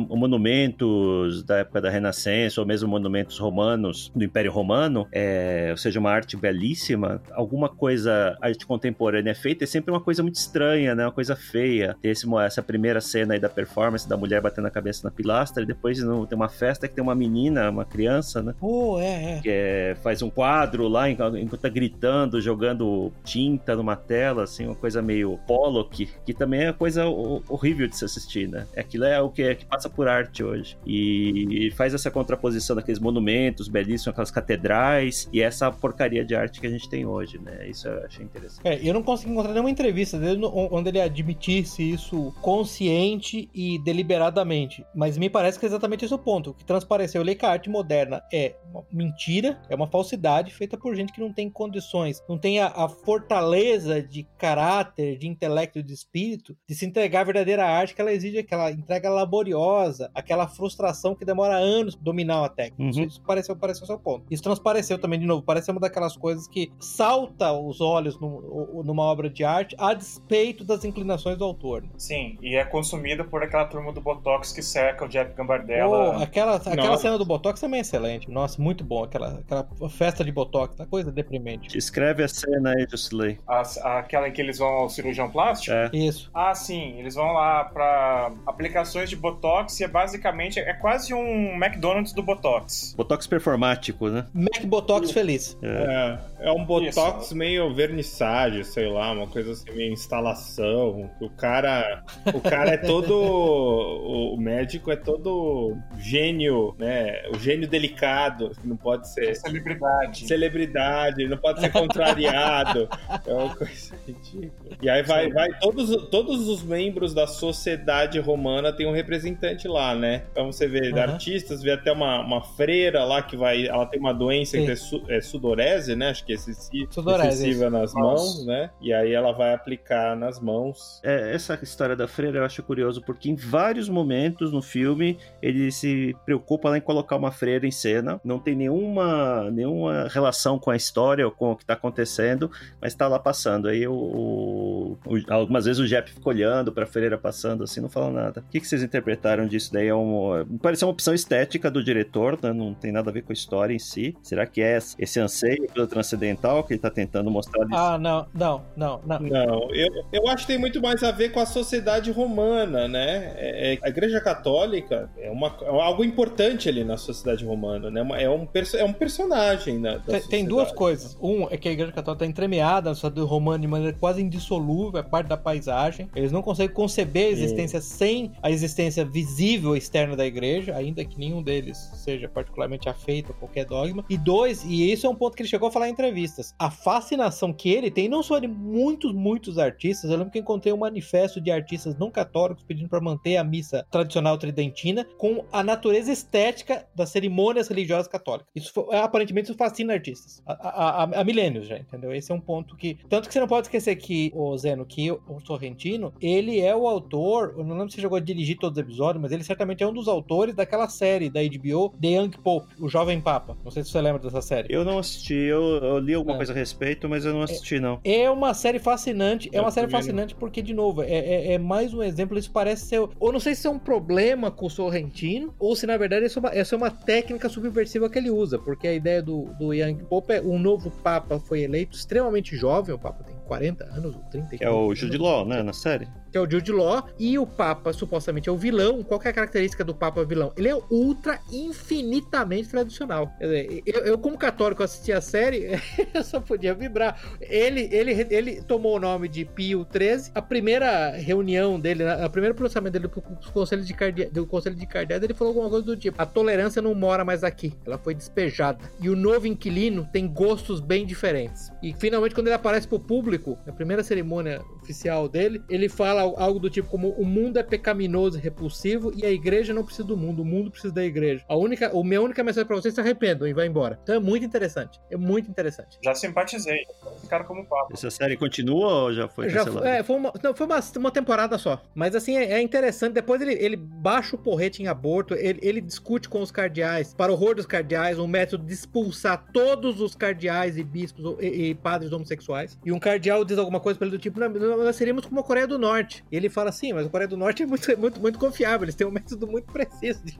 monumentos da época da Renascença, ou mesmo monumentos romanos do Império Romano, é, ou seja, uma arte belíssima, alguma coisa, arte contemporânea é feita, é sempre uma coisa muito estranha, né? Uma coisa feia. Tem esse, essa primeira cena aí da performance da mulher batendo a cabeça na pilastra, e depois no, tem uma festa que tem uma menina, uma criança, né? Oh, é, é. Que é, faz um quadro lá enquanto tá gritando, jogando tinta numa tela, assim, uma coisa meio Pollock, que também é coisa horrível de se assistir, né? Aquilo é o que, é, que passa por arte hoje. E e faz essa contraposição daqueles monumentos belíssimos, aquelas catedrais e essa porcaria de arte que a gente tem hoje, né? Isso eu achei interessante. É, eu não consegui encontrar nenhuma entrevista dele onde ele admitisse isso consciente e deliberadamente, mas me parece que é exatamente esse o ponto. O que transpareceu ali que a arte moderna é uma mentira, é uma falsidade feita por gente que não tem condições, não tem a, a fortaleza de caráter, de intelecto, de espírito, de se entregar a verdadeira arte que ela exige, aquela entrega laboriosa, aquela frustração que demora anos dominar uma técnica. Uhum. Isso pareceu, pareceu o seu ponto. Isso transpareceu também, de novo, parece uma daquelas coisas que salta os olhos no, numa obra de arte a despeito das inclinações do autor. Né? Sim, e é consumida por aquela turma do Botox que cerca o Jeff Gambardella. Oh, aquela aquela cena do Botox também é excelente. Nossa, muito bom. Aquela, aquela festa de Botox, uma coisa deprimente. Escreve a cena aí, Jusilei. Aquela em que eles vão ao cirurgião plástico? É. Isso. Ah, sim. Eles vão lá para aplicações de Botox e é basicamente é quase um McDonald's do Botox. Botox performático, né? Mac Botox feliz. É, é um botox Isso. meio vernissage, sei lá, uma coisa assim, meio instalação. O cara, o cara é todo. <laughs> o médico é todo gênio, né? O gênio delicado, que não pode ser Celebridade. celebridade, ele não pode ser contrariado. <laughs> é uma coisa ridícula. E aí vai, vai todos, todos os membros da sociedade romana tem um representante lá, né? Então você vê Aham. artistas, vê até uma, uma freira lá que vai. Ela tem uma doença Sim. que é, su, é sudorese, né? Acho que é excessi- Sudorese, excessiva nas Nossa. mãos, né? E aí ela vai aplicar nas mãos. É, essa história da freira eu acho curioso porque em vários momentos no filme ele se preocupa lá em colocar uma freira em cena. Não tem nenhuma, nenhuma relação com a história ou com o que tá acontecendo, mas tá lá passando. Aí o, o- o- algumas vezes o Jeff fica olhando pra freira passando assim, não fala nada. O que, que vocês interpretaram disso daí? É um, parece uma opção estética do diretor, né? não tem nada a ver com a história em si. Será que é esse anseio pelo transcendental que ele tá tentando mostrar? Ah, não, não, não, não. Não, eu, eu acho que tem muito mais a ver com a sociedade romana, né? É- é- a Igreja Católica é, uma, é algo importante ali na sociedade romana, né? Uma- É um, perso- é um personagem da Tem, tem duas coisas. Um é que a igreja católica está entremeada na sociedade romana de maneira quase indissolúvel, é parte da paisagem. Eles não conseguem conceber a existência sem a existência visível externa da igreja, ainda que nenhum deles seja particularmente afeito a qualquer dogma. E dois, e isso é um ponto que ele chegou a falar em entrevistas, a fascinação que ele tem, não só de muitos, muitos artistas, eu lembro que encontrei um manifesto de artistas não católicos pedindo para manter a missa tradicional tridentina com a natureza estética das cerimônias religiosas católicas. Isso aparentemente isso fascina artistas. Há- há milênios já, entendeu? Esse é um ponto que. Tanto que você não pode esquecer que, o Zeno, que o Sorrentino, ele é o autor. Eu não lembro se chegou a dirigir todos os episódios, mas ele certamente é um dos autores daquela série da HBO, The Young Pope, o Jovem Papa. Não sei se você lembra dessa série. Eu não assisti, eu, eu li alguma É. coisa a respeito, mas eu não assisti, não. É uma série fascinante. É Eu uma série não. fascinante porque, de novo, é, é- é mais um exemplo. Isso parece ser. Ou não sei se é um problema com o Sorrentino, ou se na verdade isso é uma, essa é uma técnica subversiva que ele usa. Porque a ideia do, do Young Pope é um novo Papa foi eleito extremamente jovem. O Papa tem 40 anos ou 30 Que é o Jude Law, né, na série. Que é o Jude Law, e o Papa supostamente é o vilão. Qual é a característica do Papa vilão? Ele é ultra infinitamente tradicional. Dizer, eu, eu, como católico assisti a série, <laughs> eu só podia vibrar. Ele, ele, ele tomou o nome de Pio XIII. A primeira reunião dele, a primeira pronunciamento dele pro conselho de cardeal, do conselho de cardeal, ele falou alguma coisa do tipo: a tolerância não mora mais aqui, ela foi despejada. E o novo inquilino tem gostos bem diferentes. E finalmente, quando ele aparece pro público, na primeira cerimônia oficial dele, ele fala algo do tipo como o mundo é pecaminoso e repulsivo e a igreja não precisa do mundo, o mundo precisa da igreja. A única, a minha única mensagem pra vocês é se arrependam e vai embora. Então é muito interessante. É muito interessante. Já simpatizei. Esse cara como papo. Essa série continua ou já foi Já cancelada? foi, é, foi, uma, não, foi uma, uma temporada só. Mas assim, é, é interessante. Depois ele, ele baixa o porrete em aborto, ele, ele discute com os cardeais, para o horror dos cardeais, um método de expulsar todos os cardeais e bispos e, e padres homossexuais. E um cardeal diz alguma coisa para ele do tipo: "Não, nós seríamos como a Coreia do Norte. E ele fala assim, mas a Coreia do Norte é muito, <laughs> muito, muito confiável, eles têm um método muito preciso de.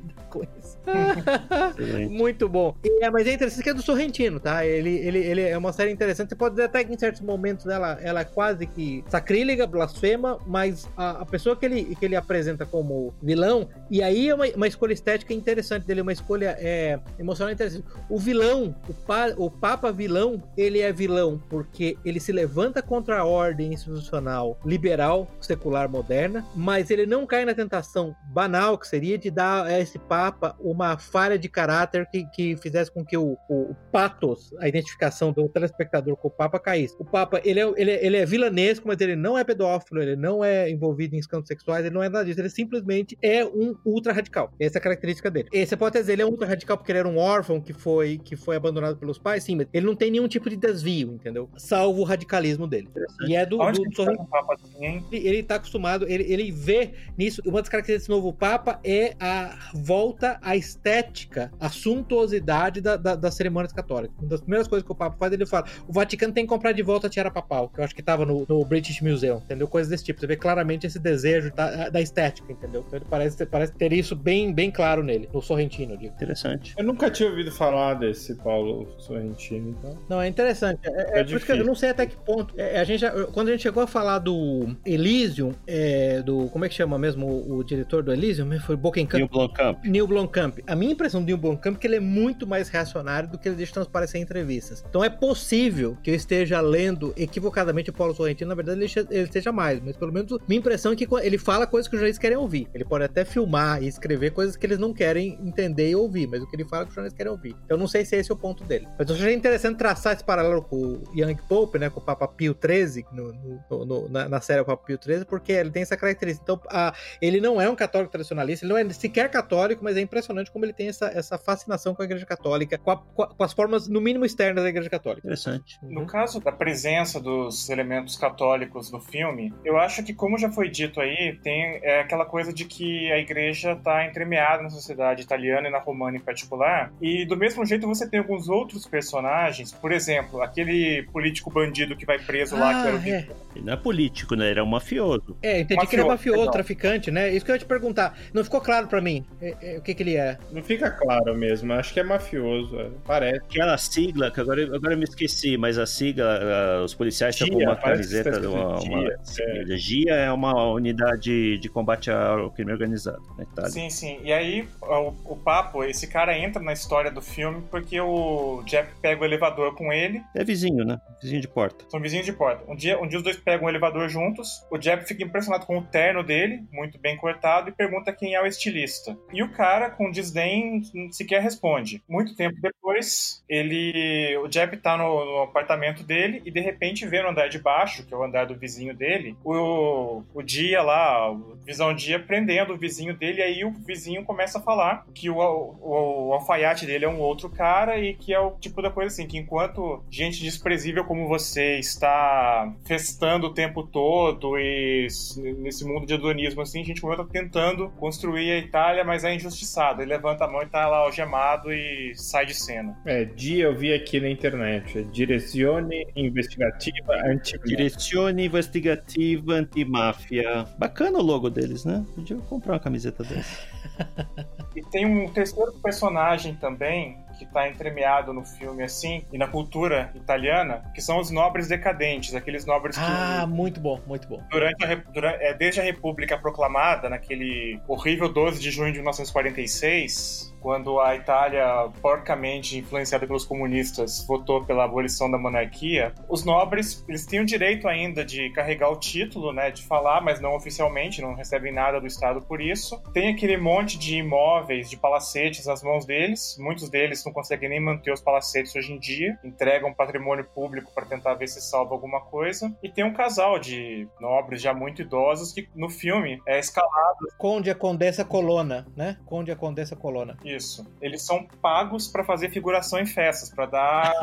Excelente. <laughs> Muito bom. E, é, mas é interessante que é do Sorrentino, tá? Ele, ele, ele é uma série interessante. Você pode dizer até que em certos momentos ela, ela é quase que sacrílega, blasfema, mas a, a pessoa que ele, que ele apresenta como vilão, e aí é uma, uma escolha estética interessante dele, uma escolha é, emocional interessante. O vilão, o, pa, o Papa vilão, ele é vilão porque ele se levanta contra a ordem institucional liberal, secular, moderna, mas ele não cai na tentação banal que seria de dar a esse Papa uma falha de caráter que, que fizesse com que o, o, o patos, a identificação do telespectador com o Papa caísse. O Papa, ele é, ele, é, ele é vilanesco, mas ele não é pedófilo, ele não é envolvido em escândalos sexuais, ele não é nada disso, ele simplesmente é um ultra radical. Essa é a característica dele. E você pode dizer, ele é um ultra radical porque ele era um órfão que foi, que foi abandonado pelos pais, sim, mas ele não tem nenhum tipo de desvio, entendeu? Salvo o radicalismo dele. E é do, Onde do, que tá um assim, hein? ele, ele tá acostumado, ele, ele vê nisso. Uma das características do novo Papa é a volta à estética, à suntuosidade da, da, das cerimônias católicas. Uma das primeiras coisas que o Papa faz, ele fala: o Vaticano tem que comprar de volta a tiara papal, que eu acho que tava no, no British Museum, entendeu? Coisas desse tipo. Você vê claramente esse desejo da, da estética, entendeu? Então ele parece, parece ter isso bem, bem claro nele, no Sorrentino, eu digo. Interessante. Eu nunca tinha ouvido falar desse Paulo Sorrentino, então. Não, é interessante. É, é É por isso que eu não sei até que ponto. É, a gente já- quando a gente chegou a falar do, do Elysium, é, do. Como é que chama mesmo o, o diretor do Elysium? Foi Bokenkamp. Neil Blomkamp. Neil Blomkamp. A minha impressão do Neil Blomkamp é que ele é muito mais reacionário do que ele deixa transparecer em entrevistas. Então é possível que eu esteja lendo equivocadamente o Paulo Sorrentino, na verdade ele, esteja mais, mas pelo menos minha impressão é que ele fala coisas que os jornalistas querem ouvir. Ele pode até filmar e escrever coisas que eles não querem entender e ouvir, mas o que ele fala é que os jornalistas querem ouvir. Eu não sei se esse é o ponto dele. Mas eu achei interessante traçar esse paralelo com o Young Pope, né, com o Papa Pio XIII, no, no, no, na, na, série o Papa Pio XIII, porque ele tem essa característica. Então, a, ele não é um católico tradicionalista, ele não é sequer católico, mas é impressionante como ele tem essa, essa fascinação com a Igreja Católica, com, a, com as formas, no mínimo, externas da Igreja Católica. Interessante. Uhum. No caso da presença dos elementos católicos no filme, eu acho que, como já foi dito aí, tem é, aquela coisa de que a igreja está entremeada na sociedade italiana e na romana em particular, e do mesmo jeito você tem alguns outros personagens, por exemplo, aquele político bandido que vai preso ah, lá, que era o ah, é. Ele não é político, né? Ele é um mafioso. É, entendi mafioso, que ele é mafioso, traficante, né? Isso que eu ia te perguntar. Não ficou claro para mim é, é, o que, que ele é. Não fica claro mesmo, acho que é mafioso, é. parece. Aquela sigla, que agora, agora eu me esqueci, mas a sigla, os policiais estão com uma camiseta, tá uma, uma, uma é. GIA é uma unidade de combate ao crime organizado na Itália. Sim, sim. E aí, o, o papo, esse cara entra na história do filme porque o Jeff pega o elevador com ele. É vizinho, né? Vizinho de porta. São vizinhos de porta. Um dia, um dia os dois pegam o elevador juntos, o Jeff fica impressionado com o terno dele, muito bem cortado, e pergunta quem é o estilista. E o cara, com desdém, sequer responde. Muito tempo depois, ele. O Jeff tá no, no apartamento dele e de repente vê no andar de baixo, que é o andar do vizinho dele, o, o dia lá, o Visão Dia prendendo o vizinho dele, e aí o vizinho começa a falar que o, o, o alfaiate dele é um outro cara e que é o tipo da coisa assim, que enquanto gente desprezível como você está festando o tempo todo e nesse mundo de hedonismo assim, gente como eu tá tentando construir a Itália, mas é injustiçado. Ele levanta a mão e tá lá algemado e sai de cena. É, dia eu vi aqui na internet, é Direzione Investigativa Antimafia. Direzione Investigativa Antimafia. Bacana o logo deles, né? Podia comprar uma camiseta dessa. <laughs> e tem um terceiro personagem também que está entremeado no filme assim e na cultura italiana, que são os nobres decadentes, aqueles nobres que Ah, muito bom, muito bom. Durante a, durante, é, desde a República proclamada naquele horrível 12 de junho de 1946, quando a Itália, porcamente influenciada pelos comunistas, votou pela abolição da monarquia, os nobres eles têm o direito ainda de carregar o título, né, de falar, mas não oficialmente, não recebem nada do Estado por isso. Tem aquele monte de imóveis, de palacetes nas mãos deles, muitos deles não conseguem nem manter os palacetes hoje em dia, entregam patrimônio público para tentar ver se salva alguma coisa. E tem um casal de nobres já muito idosos que no filme é escalado. Conde a Condessa Colonna, né? Conde a Condessa Colonna. Isso. Eles são pagos para fazer figuração em festas, para dar.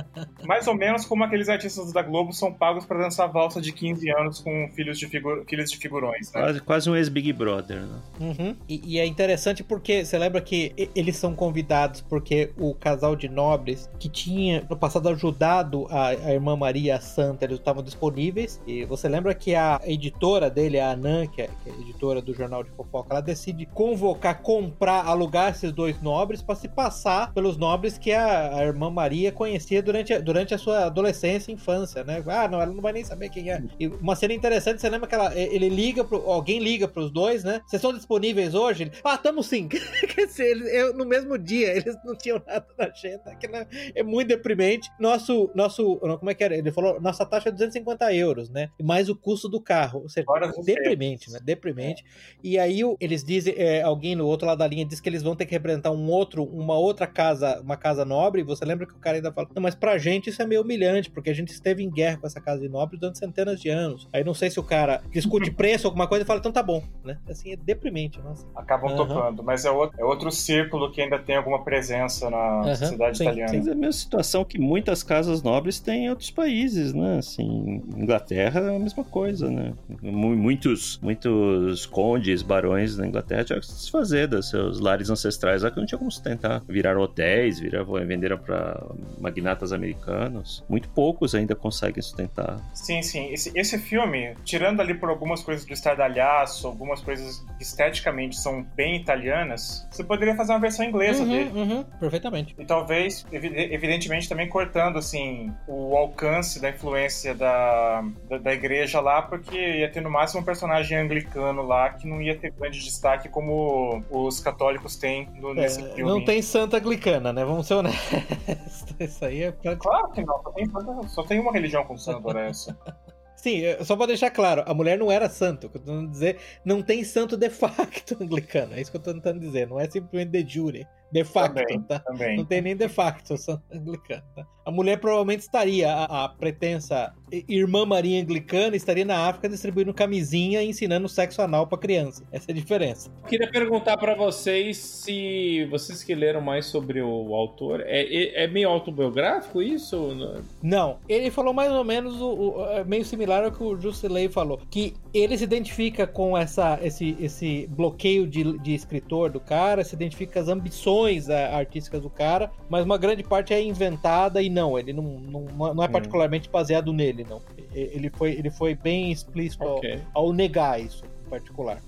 <laughs> Mais ou menos como aqueles artistas da Globo são pagos para dançar valsa de 15 anos com filhos de, figu... filhos de figurões. Né? Quase, quase um ex-Big Brother, né? Uhum. E, e, é interessante porque você lembra que eles são convidados porque o casal de nobres que tinha no passado ajudado a, a irmã Maria Santa, eles estavam disponíveis. E você lembra que a editora dele, a Anan, que é, que é editora do jornal de fofoca, ela decide convocar, comprar, alugar esses dois nobres para se passar pelos nobres que a, a, irmã Maria conhecia durante a, durante a sua adolescência e infância, né? Ah, não, ela não vai nem saber quem é. E uma cena interessante, você lembra que ela, ele liga pro, alguém liga pros dois, né? Vocês estão disponíveis hoje? Ah, tamo sim. <laughs> Quer dizer, no mesmo dia, eles não tinham nada na agenda, que é muito deprimente. Nosso, nosso, como é que era? Ele falou, nossa taxa é 250 euros, né? Mais o custo do carro. Ou seja, deprimente, né? Deprimente. E aí eles dizem, é, alguém no outro lado da linha diz que eles vão ter que representar um outro, uma outra casa, uma casa nobre. E você lembra que o cara ainda fala, não, mas pra gente isso é meio humilhante, porque a gente esteve em guerra com essa casa de nobre durante centenas de anos. Aí não sei se o cara discute <laughs> preço, alguma coisa, e fala, então tá bom, né? Assim, é deprimente, nossa. Acabam uhum. topando, mas é outro, é outro círculo que ainda tem alguma presença na uhum. sociedade sim, italiana. Sim. É a mesma situação que muitas casas nobres têm em outros países, né? Assim, Inglaterra é a mesma coisa, né? Muitos, muitos condes, barões na Inglaterra tinham que se desfazer dos seus lares ancestrais, que não tinha como sustentar. Viraram hotéis, viraram, venderam para magnatas americanos. Muito poucos ainda conseguem sustentar. Sim, sim. Esse, esse filme, tirando ali por algumas coisas do estardalhaço, algumas coisas que esteticamente são bem italianas, você poderia fazer uma versão inglesa uhum, dele. Uhum, Perfeitamente. E talvez, evidentemente, também cortando assim o alcance da influência da, da, da, igreja lá, porque ia ter no máximo um personagem anglicano lá que não ia ter grande destaque como os católicos têm no, nesse é, filme. Não tem santa anglicana, né? Vamos ser honestos. <laughs> Isso aí é. Claro que não, só tem, só tem uma religião com santo, era essa. <laughs> Sim, é, só pra deixar claro, a mulher não era santo. Que eu tô tentando dizer, não tem santo de facto <laughs> anglicano. É isso que eu tô tentando dizer. Não é simplesmente de jure de facto, também, tá? Também. Não tem nem de facto Santa Anglicana. Tá? A mulher provavelmente estaria, a, a, pretensa irmã Maria Anglicana estaria na África distribuindo camisinha e ensinando sexo anal pra criança. Essa é a diferença. Queria perguntar para vocês se vocês que leram mais sobre o autor, é, é, é meio autobiográfico isso? Não, ele falou mais ou menos o, o é meio similar ao que o Jusilei falou, que ele se identifica com essa, esse, esse bloqueio de, de escritor do cara, se identifica com as ambições é, artísticas do cara, mas uma grande parte é inventada e não, ele não, não, não é hum. particularmente baseado nele, não. Ele foi, ele foi bem explícito okay. ao, ao negar isso em particular.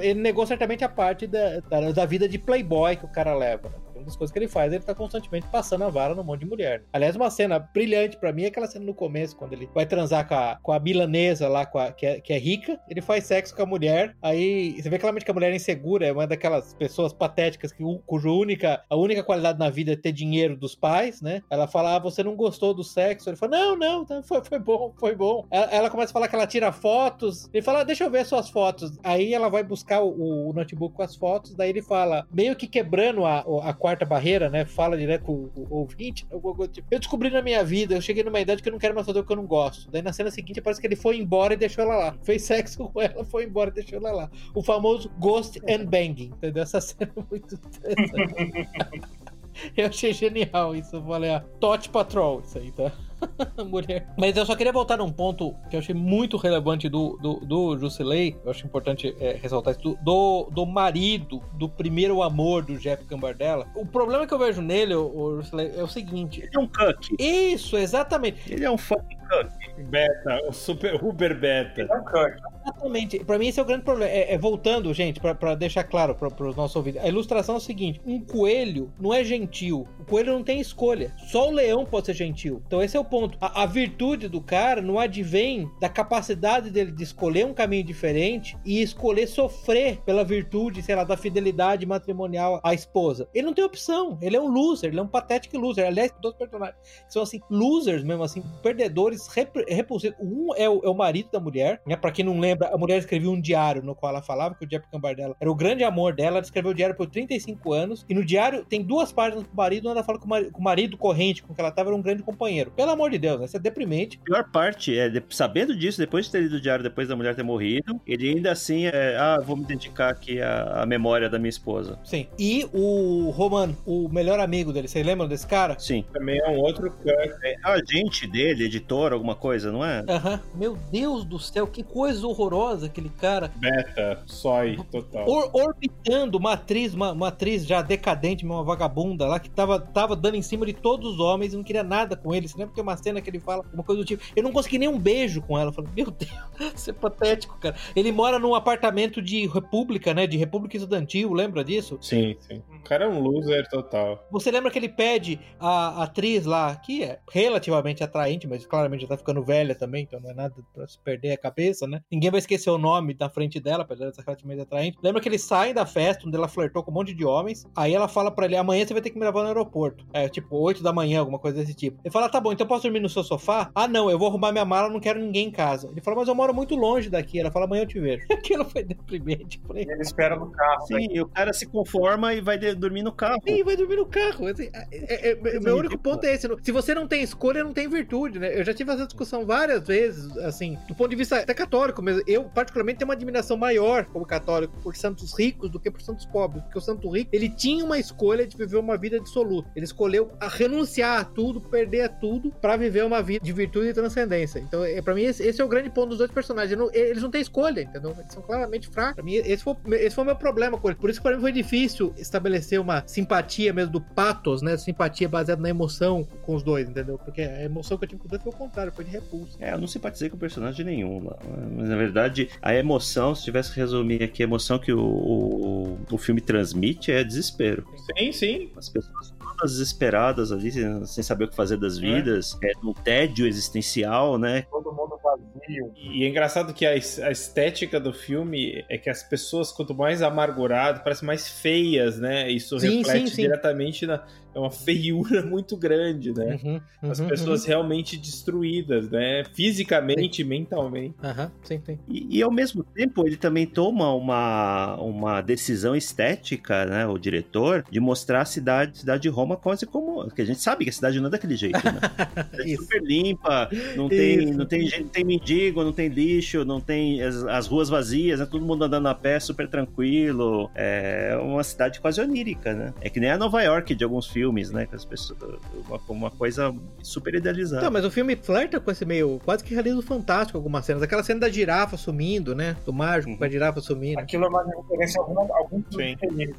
Ele negou certamente a parte da, da, da, vida de playboy que o cara leva. Né? Das coisas que ele faz, ele tá constantemente passando a vara no monte de mulher. Aliás, uma cena brilhante para mim é aquela cena no começo, quando ele vai transar com a, com a milanesa lá, a, que, é, que é rica, ele faz sexo com a mulher, aí você vê claramente que a mulher é insegura, é uma daquelas pessoas patéticas que, cuja única, a única qualidade na vida é ter dinheiro dos pais, né? Ela fala, ah, você não gostou do sexo? Ele fala, não, não, tá, foi, foi bom, foi bom. Ela, ela começa a falar que ela tira fotos, ele fala, ah, deixa eu ver suas fotos. Aí ela vai buscar o, o notebook com as fotos, daí ele fala, meio que quebrando a, a quarta barreira, né? Fala direto com o, ouvinte. Eu, tipo, eu descobri na minha vida, eu cheguei numa idade que eu não quero mais fazer o que eu não gosto. Daí na cena seguinte parece que ele foi embora e deixou ela lá. Fez sexo com ela, foi embora e deixou ela lá. O famoso Ghost and Banging, entendeu? Essa cena é muito <laughs> eu achei genial isso. Eu falei, ah, Tot Patrol, isso aí, tá? <laughs> mulher. Mas eu só queria voltar num ponto que eu achei muito relevante do, do, do Jusilei, eu acho importante é, ressaltar isso, do, do marido, do primeiro amor do Jeff Gambardella. O problema que eu vejo nele, o, o Jusilei, é o seguinte... Ele é um cuck. Isso, exatamente. Ele é um fucking Beta, o super Uber Beta. É. Exatamente. Pra mim esse é o grande problema. É, é voltando, gente, pra, pra deixar claro pra, pros nossos ouvintes, a ilustração é o seguinte, um coelho não é gentil. O coelho não tem escolha. Só o leão pode ser gentil. Então esse é o ponto. A, a, virtude do cara não advém da capacidade dele de escolher um caminho diferente e escolher sofrer pela virtude, sei lá, da fidelidade matrimonial à esposa. Ele não tem opção. Ele é um loser, ele é um patético loser. Aliás, dois personagens são assim, losers mesmo, assim, perdedores repulsivos. Um é o, é o marido da mulher, né? Pra quem não lembra, a mulher escreveu um diário no qual ela falava que o Jeff Cambardella era o grande amor dela. Ela escreveu o diário por 35 anos e no diário tem duas páginas pro marido onde ela fala que o marido, que o marido corrente com que ela tava era um grande companheiro. Pelo amor de Deus, Deus, essa é deprimente. A pior parte é, de, sabendo disso, depois de ter lido o diário, depois da mulher ter morrido, ele ainda assim é, ah, vou me dedicar aqui à, à memória da minha esposa. Sim. E o Roman, o melhor amigo dele, vocês lembram desse cara? Sim. Também é um outro cara. É agente dele, editor, alguma coisa, não é? Aham. Uhum. Meu Deus do céu, que coisa horrorosa aquele cara. Beta, sói, total. Or, orbitando uma atriz, uma, uma, atriz já decadente, uma vagabunda lá, que tava, tava dando em cima de todos os homens e não queria nada com eles. Você lembra que uma cena que ele fala uma coisa do tipo. Eu não consegui nem um beijo com ela. Eu falei, meu <laughs> Deus, isso é patético, cara. Ele mora num apartamento de república, né? De república estudantil, lembra disso? Sim, sim. O cara é um loser total. Você lembra que ele pede a atriz lá, que é relativamente atraente, mas claramente já tá ficando velha também, então não é nada pra se perder a cabeça, né? Ninguém vai esquecer o nome na frente dela, apesar de ser relativamente atraente. Lembra que eles saem da festa, onde ela flertou com um monte de homens. Aí ela fala pra ele: amanhã você vai ter que me levar no aeroporto. É tipo 8 da manhã, alguma coisa desse tipo. Ele fala: tá bom, então posso dormir no seu sofá? Ah, não, eu vou arrumar minha mala, não quero ninguém em casa. Ele fala, mas eu moro muito longe daqui. Ela fala, amanhã eu te vejo. <laughs> Aquilo foi deprimente. Falei, ele espera no carro. Sim, né? e o cara se conforma e vai dormir no carro. Sim, vai dormir no carro. Assim, é, é, é, meu único ponto é esse. Se você não tem escolha, não tem virtude, né? Eu já tive essa discussão várias vezes, assim, do ponto de vista até católico mesmo. Eu, particularmente, tenho uma admiração maior como católico por santos ricos do que por santos pobres. Porque o santo rico, ele tinha uma escolha de viver uma vida dissoluta. Ele escolheu a renunciar a tudo, perder a tudo, para viver uma vida de virtude e transcendência. Então, é, pra mim, esse, esse, é o grande ponto dos dois personagens. Não, eles não têm escolha, entendeu? Eles são claramente fracos. Pra mim, esse foi, esse foi o meu problema com eles. Por isso que pra mim foi difícil estabelecer uma simpatia mesmo do patos, né? Simpatia baseada na emoção com os dois, entendeu? Porque a emoção que eu tive com os dois foi o contrário, foi de repulso. É, eu não simpatizei com personagem nenhum. Mas na verdade, a emoção, se tivesse que resumir aqui, a emoção que o, o, o filme transmite é desespero. Sim, sim. As pessoas todas desesperadas ali, sem saber o que fazer das vidas, é, é um tédio existencial, né? Todo mundo vazio. E é engraçado que a, a estética do filme é que as pessoas, quanto mais amargurado, parecem mais feias, né? Isso Sim, reflete sim, sim. diretamente na. É uma feiura <laughs> muito grande, né? Uhum, As uhum, pessoas uhum. realmente destruídas, né? Fisicamente e mentalmente. Aham, sim, sim. E, e, ao mesmo tempo ele também toma uma, uma decisão estética, né, o diretor, de mostrar a cidade, cidade de Roma quase como. Porque a gente sabe que a cidade não é daquele jeito, né? <laughs> É super limpa, não tem, não, tem, gente- não tem mendigo, não tem lixo, não tem as, as ruas vazias, né? Todo mundo andando a pé super tranquilo. É uma cidade quase onírica, né? É que nem a Nova York de alguns filmes, né? Que as pessoas. Uma, uma coisa super idealizada. Então, mas o filme flerta com esse meio quase que realismo fantástico algumas cenas. Aquela cena da girafa sumindo, né? Do mágico Uhum. com a girafa sumindo. Aquilo é uma referência a algum, algum Sim. vi.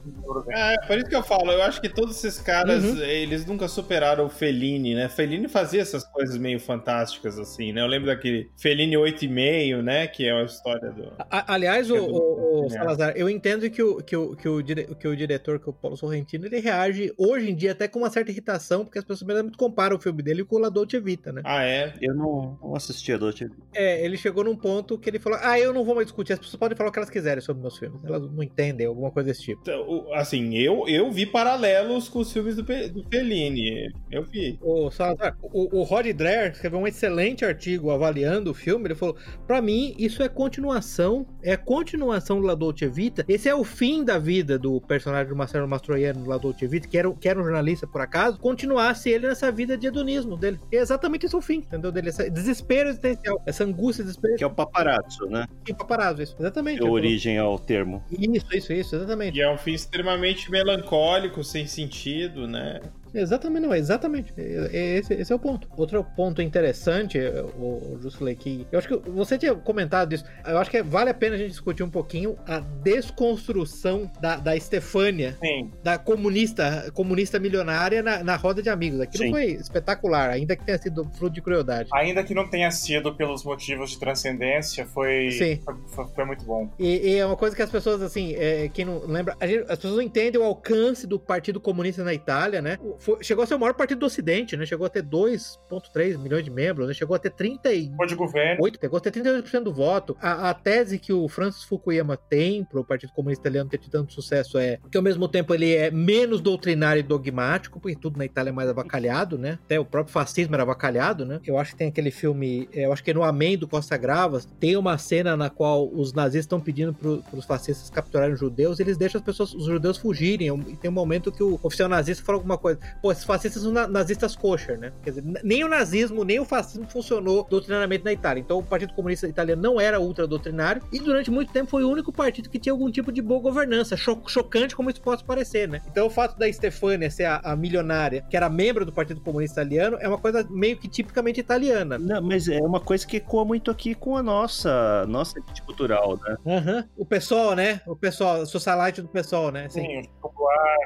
É, por isso que eu falo, eu acho que todos esses caras, Uhum. eles nunca superaram o Fellini, né? Fellini fazia essas coisas meio fantásticas, assim, né? Eu lembro daquele Fellini 8,5, né? Que é a história do... A- aliás, o, É do- o- o. Salazar, eu entendo que o, que, o, que, o dire- que o diretor, que é o Paulo Sorrentino, ele reage hoje em dia até com uma certa irritação, porque as pessoas muito comparam o filme dele com o La Dolce Vita, né? Ah, é? Eu não, não assisti a Dolce É, ele chegou num ponto que ele falou: Ah, eu não vou mais discutir, as pessoas podem falar o que elas quiserem sobre meus filmes. Elas não entendem, alguma coisa desse tipo. Então, Assim, eu, eu vi paralelos com os filmes do, Pe- do Fellini. Eu vi. O, Salazar, o, o Rod Dreher escreveu um excelente artigo avaliando o filme. Ele falou: Pra mim, isso é continuação, é a continuação do La Dolce Vita. Esse é o fim da vida do personagem do Marcelo Mastroianni no La Dolce Vita, que era, que era um jornalista por acaso, continuasse ele nessa vida de hedonismo dele. E é exatamente esse o fim, entendeu? Dele, esse desespero existencial, essa angústia, desespero que é o paparazzo, né? e paparazzo, isso. Exatamente. Deu falou. origem ao termo. Isso, isso, isso, exatamente. E é um fim extremamente melancólico, sem sentido, né? Exatamente, não, exatamente. É- é Esse, esse é o ponto. Outro ponto interessante, é, o, Justo que eu acho que você tinha comentado isso. Eu acho que vale a pena a gente discutir um pouquinho a desconstrução da, da Estefânia, Sim, da comunista, comunista milionária na, na roda de amigos. Aquilo Sim. foi espetacular, ainda que tenha sido fruto de crueldade. ainda que não tenha sido pelos motivos de transcendência, foi, Sim. foi, foi- muito bom. E, e é uma coisa que as pessoas, assim, é, quem não lembra, gente- as pessoas não entendem o alcance do Partido Comunista na Itália, né? Foi- chegou a ser o maior partido do Ocidente, né? Chegou a ter 2,3 milhões de membros, né? Chegou a ter 38, Foi de governo, chegou a ter 38% do voto. A, a tese que o Francis Fukuyama tem pro Partido Comunista Italiano ter tido tanto sucesso é que, ao mesmo tempo, ele é menos doutrinário e dogmático, porque tudo na Itália é mais avacalhado, né? Até o próprio fascismo era avacalhado, né? Eu acho que tem aquele filme, é, eu acho que no Amém do Costa Gravas, tem uma cena na qual os nazistas estão pedindo pro, pros fascistas capturarem os judeus, e eles deixam as pessoas, os judeus fugirem. E tem um momento que o oficial nazista fala alguma coisa. Pô, esses fascistas são na- nazistas kosher, né? Quer dizer, nem o nazismo, nem o fascismo funcionou doutrinariamente na Itália. Então o Partido Comunista Italiano não era ultra doutrinário, e durante muito tempo foi o único partido que tinha algum tipo de boa governança, cho- chocante como isso possa parecer, né? Então o fato da Stefania ser a, a milionária, que era membro do Partido Comunista Italiano, é uma coisa meio que tipicamente italiana. Não, mas é uma coisa que ecoa muito aqui com a nossa, nossa elite cultural, né? Aham. O pessoal, né? O pessoal, o socialite do pessoal, né? Assim, sim, o popular,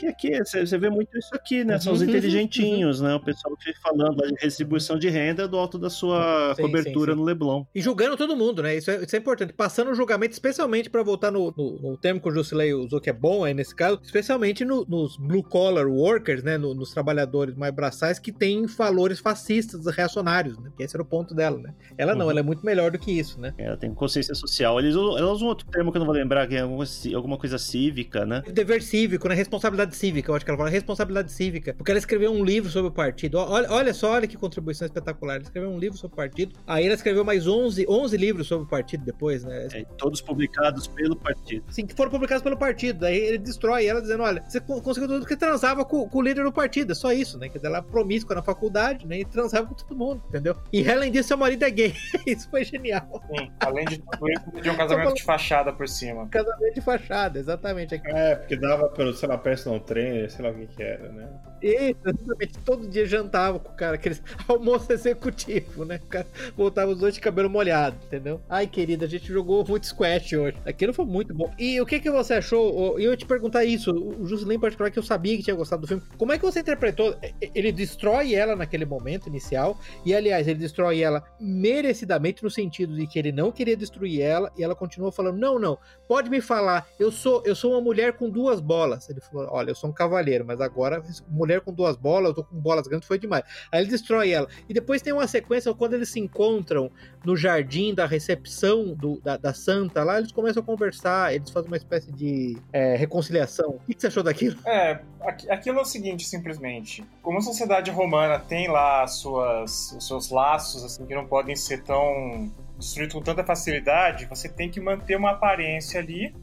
Que aqui, você vê muito isso aqui, né? São os Uhum, inteligentinhos, né? O pessoal que falando da distribuição de renda do alto da sua Sim, cobertura sim, sim. no Leblon. E julgando todo mundo, né? Isso é, isso é importante. Passando o julgamento, especialmente para voltar no, no, no termo que o Jusilei usou, que é bom aí nesse caso, especialmente no- nos blue collar workers, né? No- nos trabalhadores mais braçais que têm valores fascistas, reacionários, né? Que esse era o ponto dela, né? Ela não, Uhum. ela é muito melhor do que isso, né? Ela tem consciência social. Eles ela usa um outro termo que eu não vou lembrar, que é alguma, alguma coisa cívica, né? Dever cívico, né? Responsabilidade cívica, eu acho que ela fala responsabilidade cívica, porque ela escreveu um livro sobre o partido. Olha, olha só, olha que contribuição espetacular. Ela escreveu um livro sobre o partido, aí ela escreveu mais 11, 11 livros sobre o partido depois, né? É, todos publicados pelo partido. Assim, que foram publicados pelo partido. Daí ele destrói ela dizendo: olha, você co- conseguiu tudo porque transava com, com o líder do partido. É só isso, né? Quer dizer, ela é promíscua na faculdade, né? E transava com todo mundo, entendeu? E além disso, seu marido é gay. <laughs> isso foi genial. sim. Além de tudo isso, de um casamento de fachada por cima. Casamento de fachada, exatamente. É, porque dava pelo, sei lá, personal trainer, sei lá o que que era, né? Isso, exatamente. Todo dia jantava com o cara, aqueles <laughs> almoço executivo, né? O cara voltava os dois de cabelo molhado, entendeu? Ai, querida, a gente jogou muito squash hoje. Aquilo foi muito bom. E o que que você achou? Eu ia te perguntar isso, o Juscelino em particular, que eu sabia que tinha gostado do filme. Como é que você interpretou? Ele destrói ela naquele momento inicial, e aliás, ele destrói ela merecidamente no sentido de que ele não queria destruir ela, e ela continua falando: não, não, pode me falar, eu sou, eu sou uma mulher com duas bolas. Ele falou: olha, eu sou um cavalheiro, mas agora mulher com duas bolas, eu tô com bolas grandes, foi demais. Aí ele destrói ela. E depois tem uma sequência quando eles se encontram no jardim da recepção do, da, da santa lá, eles começam a conversar, eles fazem uma espécie de é, reconciliação. O que, que você achou daquilo? É, aquilo é o seguinte, simplesmente. Como a sociedade romana tem lá suas, os seus laços, assim, que não podem ser tão destruídos com tanta facilidade, você tem que manter uma aparência ali,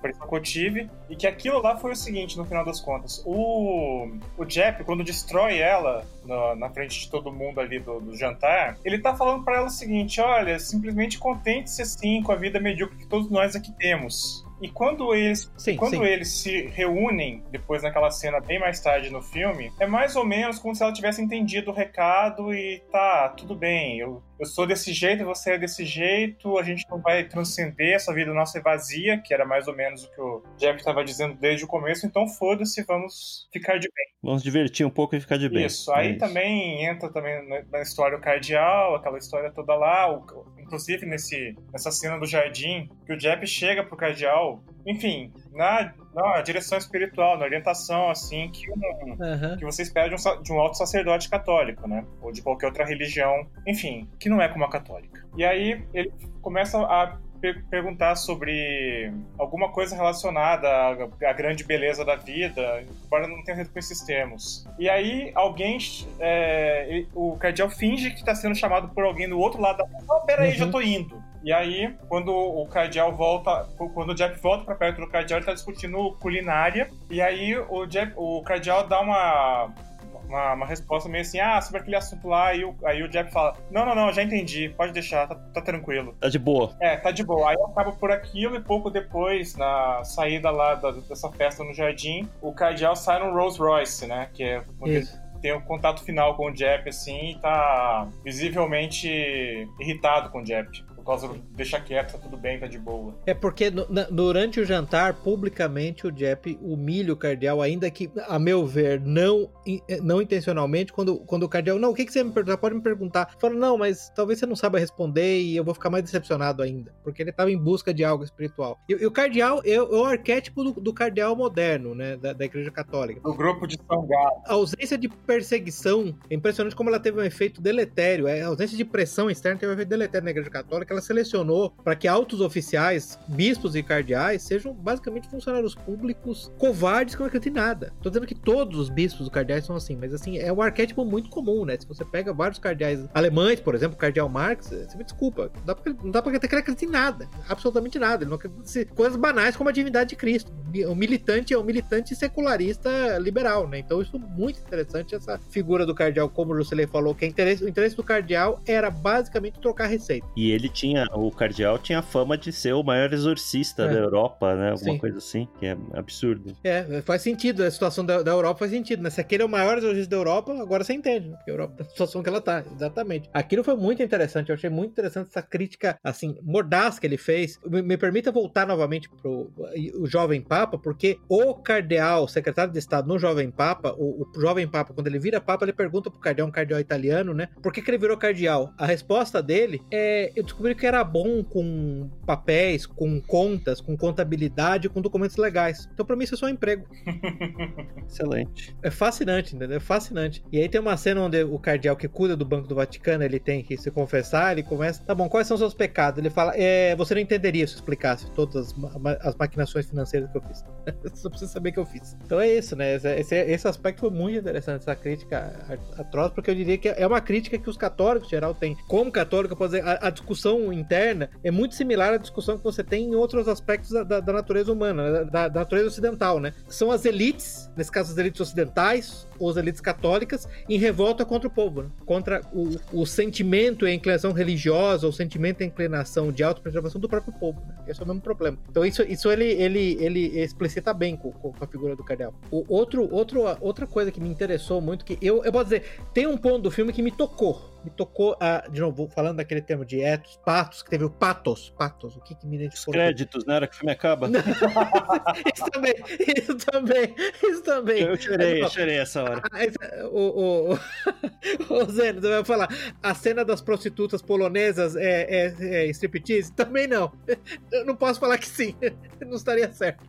parecer que eu tive, e que aquilo lá foi o seguinte, no final das contas. O, o Jeff, quando destrói ela na, na frente de todo mundo ali do, do jantar, ele tá falando para ela o seguinte: olha, simplesmente contente-se assim com a vida medíocre que todos nós aqui temos. E quando eles, sim, quando sim. eles se reúnem, depois naquela cena bem mais tarde no filme, é mais ou menos como se ela tivesse entendido o recado e tá, tudo bem, eu, eu sou desse jeito, você é desse jeito, a gente não vai transcender, essa vida nossa é vazia, que era mais ou menos o que o Jeff estava dizendo desde o começo, então foda-se, vamos ficar de bem. Vamos divertir um pouco e ficar de bem. Isso, aí é isso. também entra também na história o cardeal, aquela história toda lá, o, inclusive nesse, nessa cena do jardim, que o Jeff chega pro cardeal, enfim, na, na direção espiritual, na orientação, assim, que, um, uhum. que você espera de um, de um alto sacerdote católico, né? Ou de qualquer outra religião, enfim, que não é como a católica. E aí ele começa a perguntar sobre alguma coisa relacionada à, à, grande beleza da vida, embora não tenha com esses termos. E aí alguém, é, o cardeal finge que está sendo chamado por alguém do outro lado da oh, peraí, uhum. já tô indo. E aí, quando o cardeal volta, quando o Jeff volta para perto do cardeal, ele tá discutindo culinária. E aí o, Jeff, o cardeal dá uma uma, uma, resposta meio assim, ah, sobre aquele assunto lá, e o, aí o Jeff fala, não, não, não, já entendi, pode deixar, tá, tá, tranquilo. Tá de boa. É, tá de boa. Aí acaba por aquilo e pouco depois, na saída lá da, dessa festa no jardim, o Cardial sai no Rolls Royce, né, que é Isso. tem um contato final com o Jeff, assim, e tá visivelmente irritado com o Jeff por causa do deixa quieto, tá tudo bem, tá de boa. É porque no, na, durante o jantar, publicamente, o Jeff humilha o cardeal, ainda que, a meu ver, não, eh, não intencionalmente, quando, quando o cardeal, não, o que, que você me perguntar? Pode me perguntar. Fala, não, mas talvez você não saiba responder e eu vou ficar mais decepcionado ainda, porque ele estava em busca de algo espiritual. E, e o cardeal é, é, o arquétipo do, do cardeal moderno, né, da, da Igreja Católica. Do grupo de São Galo. A ausência de perseguição, é impressionante como ela teve um efeito deletério, é, a ausência de pressão externa teve um efeito deletério na Igreja Católica, que ela selecionou para que altos oficiais, bispos e cardeais, sejam basicamente funcionários públicos covardes que não acreditam em nada. Tô dizendo que todos os bispos e cardeais são assim, mas assim, é um arquétipo muito comum, né? Se você pega vários cardeais alemães, por exemplo, cardeal Marx, você me desculpa, não dá pra acreditar que ele acredita em nada, absolutamente nada. Ele não acredita coisas banais como a divindade de Cristo. O militante é um militante secularista liberal, né? Então isso é muito interessante, essa figura do cardeal, como o Juscelê falou, que é interesse, o interesse do cardeal era basicamente trocar receita. E ele tinha, o cardeal tinha fama de ser o maior exorcista é. da Europa, né? Alguma Sim. coisa assim, que é absurdo. É, faz sentido, a situação da, da Europa faz sentido, né? Se aquele é o maior exorcista da Europa, agora você entende, né? Porque a Europa <laughs> na situação que ela tá, exatamente. Aquilo foi muito interessante, eu achei muito interessante essa crítica, assim, mordaz que ele fez. Me, me permita voltar novamente pro o jovem Papa, porque o cardeal, secretário de Estado no jovem Papa, o, o jovem Papa, quando ele vira Papa, ele pergunta pro cardeal, um cardeal italiano, né? Por que, que ele virou cardeal? A resposta dele é: eu descobri que era bom com papéis, com contas, com contabilidade, com documentos legais. Então, pra mim, isso é só um emprego. <laughs> Excelente. É fascinante, entendeu? É fascinante. E aí tem uma cena onde o cardeal que cuida do Banco do Vaticano, ele tem que se confessar, ele começa, tá bom, quais são os seus pecados? Ele fala, é, você não entenderia se eu explicasse todas as, as maquinações financeiras que eu fiz. <laughs> Só precisa saber que eu fiz. Então é isso, né? Esse, esse, esse aspecto foi muito interessante, essa crítica atroz, porque eu diria que é uma crítica que os católicos em geral têm. Como católico, eu posso dizer, a, a discussão interna é muito similar à discussão que você tem em outros aspectos da, da, natureza humana, né? da, da, natureza ocidental, né? São as elites, nesse caso as elites ocidentais, ou as elites católicas, em revolta contra o povo, né? contra o, o sentimento e a inclinação religiosa, o sentimento e a inclinação de autopreservação do próprio povo. Né? Esse é o mesmo problema. Então isso, isso ele, ele, ele explicita bem com, com a figura do cardeal. O outro, outro, outra coisa que me interessou muito, que eu, eu posso dizer, tem um ponto do filme que me tocou me tocou, a, de novo, falando daquele termo de etos, patos, que teve o patos, patos, o que que me identificou? Os créditos, né? Hora que o filme acaba. <laughs> isso também, isso também, isso também. Eu chorei, eu chorei essa hora. O, o, o, <laughs> Ô Zé, você vai falar, a cena das prostitutas polonesas é, é, é striptease? Também não. Eu não posso falar que sim. <laughs> Não estaria certo.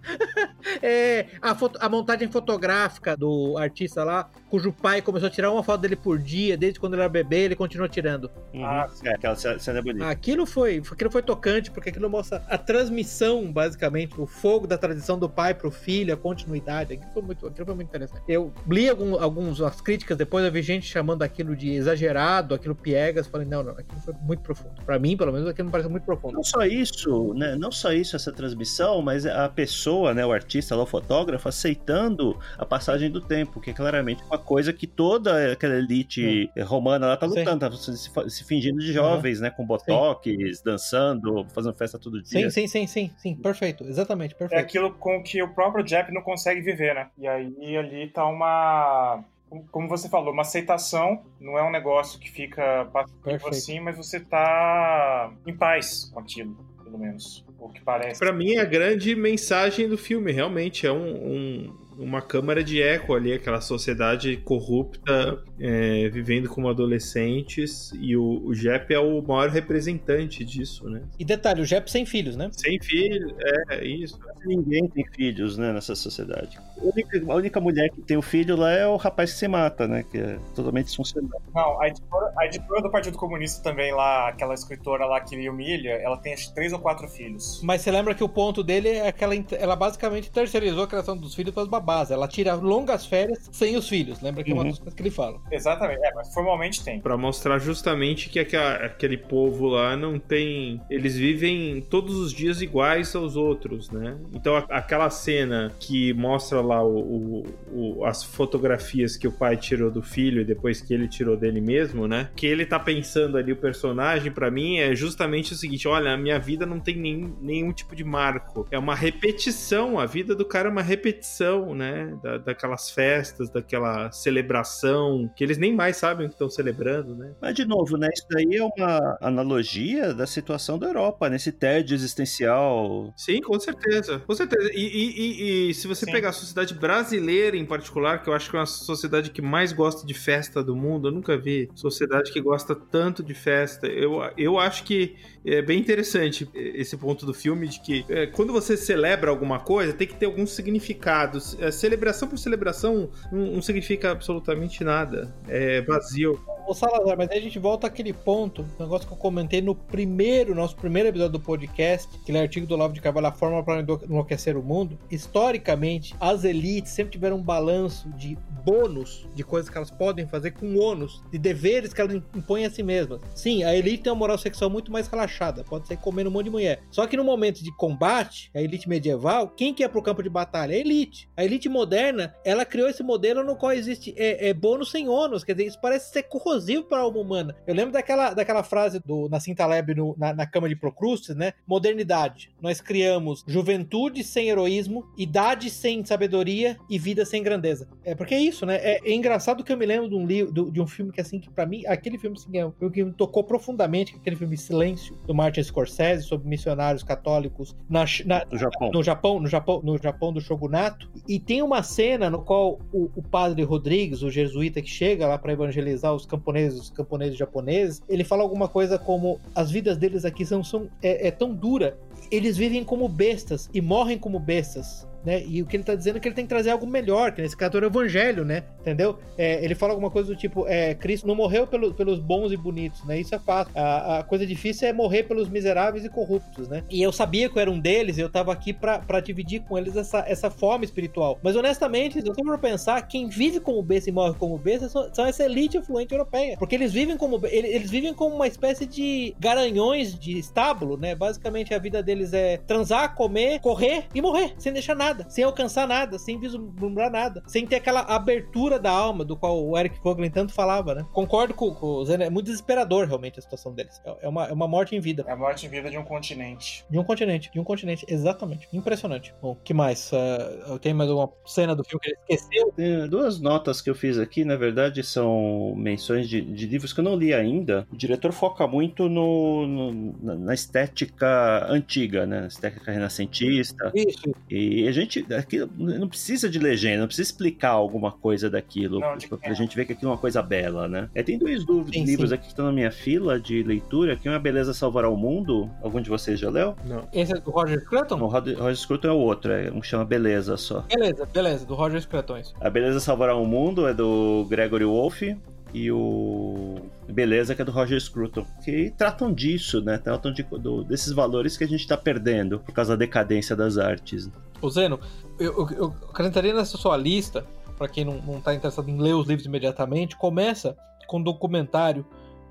É, a, foto, a montagem fotográfica do artista lá, cujo pai começou a tirar uma foto dele por dia, desde quando ele era bebê, ele continua tirando. Uhum. Ah, é, aquela cena é bonita. Aquilo foi, aquilo foi tocante, porque aquilo mostra a transmissão, basicamente, o fogo da tradição do pai pro filho, a continuidade. Aquilo foi muito, aquilo foi muito interessante. Eu li algum, algumas as críticas, depois eu vi gente chamando aquilo de exagerado, aquilo piegas. Falei, não, não, aquilo foi muito profundo. Para mim, pelo menos, aquilo me parece muito profundo. Não só isso, né? Não só isso, essa transmissão, mas a pessoa, né, o artista, lá, o fotógrafo, aceitando a passagem do tempo, que é claramente uma coisa que toda aquela elite Sim. romana lá tá lutando, tá se, se, fingindo de jovens, uhum. né? Com botox, sim. dançando, fazendo festa todo dia. Sim, sim, sim, sim, sim, perfeito, exatamente, perfeito. É aquilo com que o próprio Jeff não consegue viver, né? E aí ali tá uma como você falou, uma aceitação, não é um negócio que fica passivo assim, mas você tá em paz com aquilo, pelo menos, o que parece. Para mim, a grande mensagem do filme realmente é um, um uma câmara de eco ali, aquela sociedade corrupta é, vivendo como adolescentes e o, o Jep é o maior representante disso, né? E detalhe, o Jep sem filhos, né? Sem filhos, é, isso. Ninguém tem filhos, né, nessa sociedade. A única, a única, mulher que tem o filho lá é o rapaz que se mata, né, que é totalmente disfuncional. Não, a editora, a editora do Partido Comunista também lá, aquela escritora lá que humilha, ela tem acho, três ou quatro filhos. Mas você lembra que o ponto dele é que ela, ela basicamente terceirizou a criação dos filhos para os babás. Ela tira longas férias sem os filhos. Lembra que é uma uhum. das coisas que ele fala. Exatamente, é, mas formalmente tem. Pra mostrar justamente que aquele povo lá não tem. Eles vivem todos os dias iguais aos outros, né? Então aquela cena que mostra lá o, o, o, as fotografias que o pai tirou do filho e depois que ele tirou dele mesmo, né? Que ele tá pensando ali, o personagem, para mim, é justamente o seguinte: olha, a minha vida não tem nem, nenhum tipo de marco. É uma repetição. A vida do cara é uma repetição, né? Da, daquelas festas, daquela celebração, que eles nem mais sabem o que estão celebrando, né? Mas, de novo, né? Isso daí é uma analogia da situação da Europa, nesse tédio existencial. Sim, com certeza. Com certeza. E, e, e, e se você Sim. pegar a sociedade brasileira em particular, que eu acho que é uma sociedade que mais gosta de festa do mundo, eu nunca vi sociedade que gosta tanto de festa. Eu, eu acho que é bem interessante esse ponto do filme de que é, quando você celebra alguma coisa, tem que ter algum significado. É, celebração por celebração não, não, significa absolutamente nada. É vazio. Ô Salazar, mas aí a gente volta àquele ponto, um negócio que eu comentei no primeiro, nosso primeiro episódio do podcast, aquele artigo do Lavo de Carvalho, a forma para enlouquecer o mundo. Historicamente, as elites sempre tiveram um balanço de bônus de coisas que elas podem fazer com ônus, de deveres que elas impõem a si mesmas. Sim, a elite tem uma moral sexual muito mais relaxada, pode ser comendo um monte de mulher. Só que no momento de combate, a elite medieval, quem que é pro campo de batalha? A elite. A elite moderna, ela criou esse modelo no qual existe é, é bônus sem ônus, quer dizer, isso parece ser corrosivo para a alma humana. Eu lembro daquela, daquela frase do Nassim Taleb no, na, na cama de Procrustes, né? Modernidade. Nós criamos juventude sem heroísmo, idade sem sabedoria e vida sem grandeza. É porque é isso, né? É, é engraçado que eu me lembro de um livro, de um filme que assim, que para mim, aquele filme assim, é um que me tocou profundamente, aquele filme Silêncio, do Martin Scorsese, sobre missionários católicos na, na, no Japão. No Japão, no Japão, no Japão do shogunato. E tem uma cena no qual o, o padre Rodrigues, o jesuíta que chega lá para evangelizar os camponeses, os camponeses japoneses, ele fala alguma coisa como as vidas deles aqui são, são é, é tão dura eles vivem como bestas e morrem como bestas né? E o que ele tá dizendo é que ele tem que trazer algo melhor, que nesse caso é o evangelho, né? Entendeu? É, ele fala alguma coisa do tipo, é, Cristo não morreu pelo, pelos bons e bonitos, né? Isso é fácil. A, a, coisa difícil é morrer pelos miseráveis e corruptos, né? E eu sabia que eu era um deles, eu tava aqui para dividir com eles essa, essa fome espiritual. Mas honestamente, se eu for pensar, quem vive como besta e morre como besta são, são essa elite influente europeia. Porque eles vivem como eles vivem como uma espécie de garanhões de estábulo, né? Basicamente a vida deles é transar, comer, correr e morrer, sem deixar nada nada, sem alcançar nada, sem vislumbrar nada, sem ter aquela abertura da alma do qual o Eric Vogelin tanto falava, né? Concordo com, com o Zé, é muito desesperador realmente a situação deles. É, é uma, é uma morte em vida. É a morte em vida de um continente. De um continente, de um continente, exatamente. Impressionante. Bom, que mais? Uh, eu tenho mais uma cena do filme que ele esqueceu? Tem duas notas que eu fiz aqui, na verdade, são menções de, de livros que eu não li ainda. O diretor foca muito no, no na estética antiga, né? Na estética renascentista. Isso. E a gente gente. Aquilo, não precisa de legenda, não precisa explicar alguma coisa daquilo. Não, pra, pra gente ver que aquilo é uma coisa bela, né? É, tem dois sim, livros sim. aqui que estão na minha fila de leitura, que é uma Beleza Salvará o Mundo. Algum de vocês já leu? Não. Esse é do Roger Scruton? Não, o Roger Scruton é o outro, é um que chama Beleza só. Beleza, beleza, do Roger Scruton. Isso. A Beleza Salvará o Mundo é do Gregory Wolfe e o Beleza, que é do Roger Scruton, que tratam disso, né? Tratam de, do, desses valores que a gente está perdendo por causa da decadência das artes. Ô Zeno, eu, eu, eu acrescentaria nessa sua lista, para quem não está interessado em ler os livros imediatamente, começa com um documentário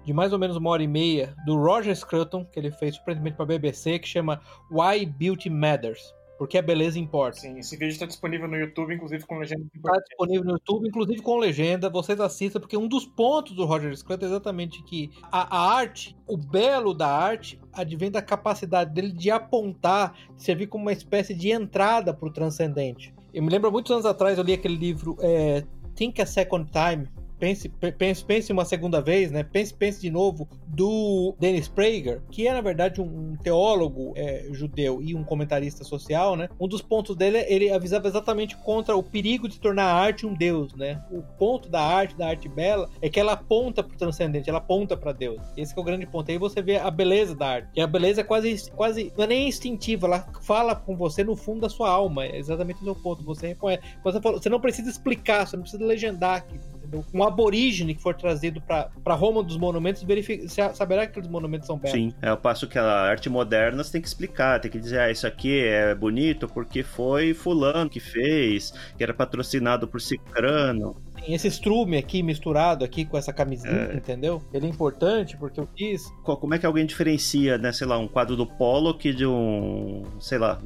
de mais ou menos uma hora e meia do Roger Scruton, que ele fez surpreendentemente para a BBC, que chama Why Beauty Matters porque a beleza importa. Sim, esse vídeo está disponível no YouTube, inclusive com legenda. Está disponível no YouTube, inclusive com legenda. Vocês assistam, porque um dos pontos do Roger Scruton é exatamente que a, a arte, o belo da arte, advém da capacidade dele de apontar, de servir como uma espécie de entrada para o transcendente. Eu me lembro muitos anos atrás, eu li aquele livro é, Think a Second Time, pense, pense, pense uma segunda vez, né? Pense, pense de novo, do Dennis Prager, que é, na verdade, um, teólogo é, judeu e um comentarista social, né? Um dos pontos dele, ele avisava exatamente contra o perigo de tornar a arte um deus, né? O ponto da arte, da arte bela, é que ela aponta para o transcendente, ela aponta para Deus. Esse é o grande ponto. Aí você vê a beleza da arte. E a beleza é quase, quase não é nem instintiva, ela fala com você no fundo da sua alma. É exatamente o seu ponto. Você reconhece. Você, você não precisa explicar, você não precisa legendar aquilo um aborígene que for trazido para Roma dos monumentos verifica, saberá que aqueles monumentos são belos. Sim, é o passo que a arte moderna você tem que explicar, tem que dizer, ah, isso aqui é bonito porque foi fulano que fez, que era patrocinado por Cicrano. Esse estrume aqui misturado aqui com essa camisinha, é. entendeu? Ele é importante porque eu quis. Como é que alguém diferencia, né, sei lá, um quadro do Pollock de um, sei lá,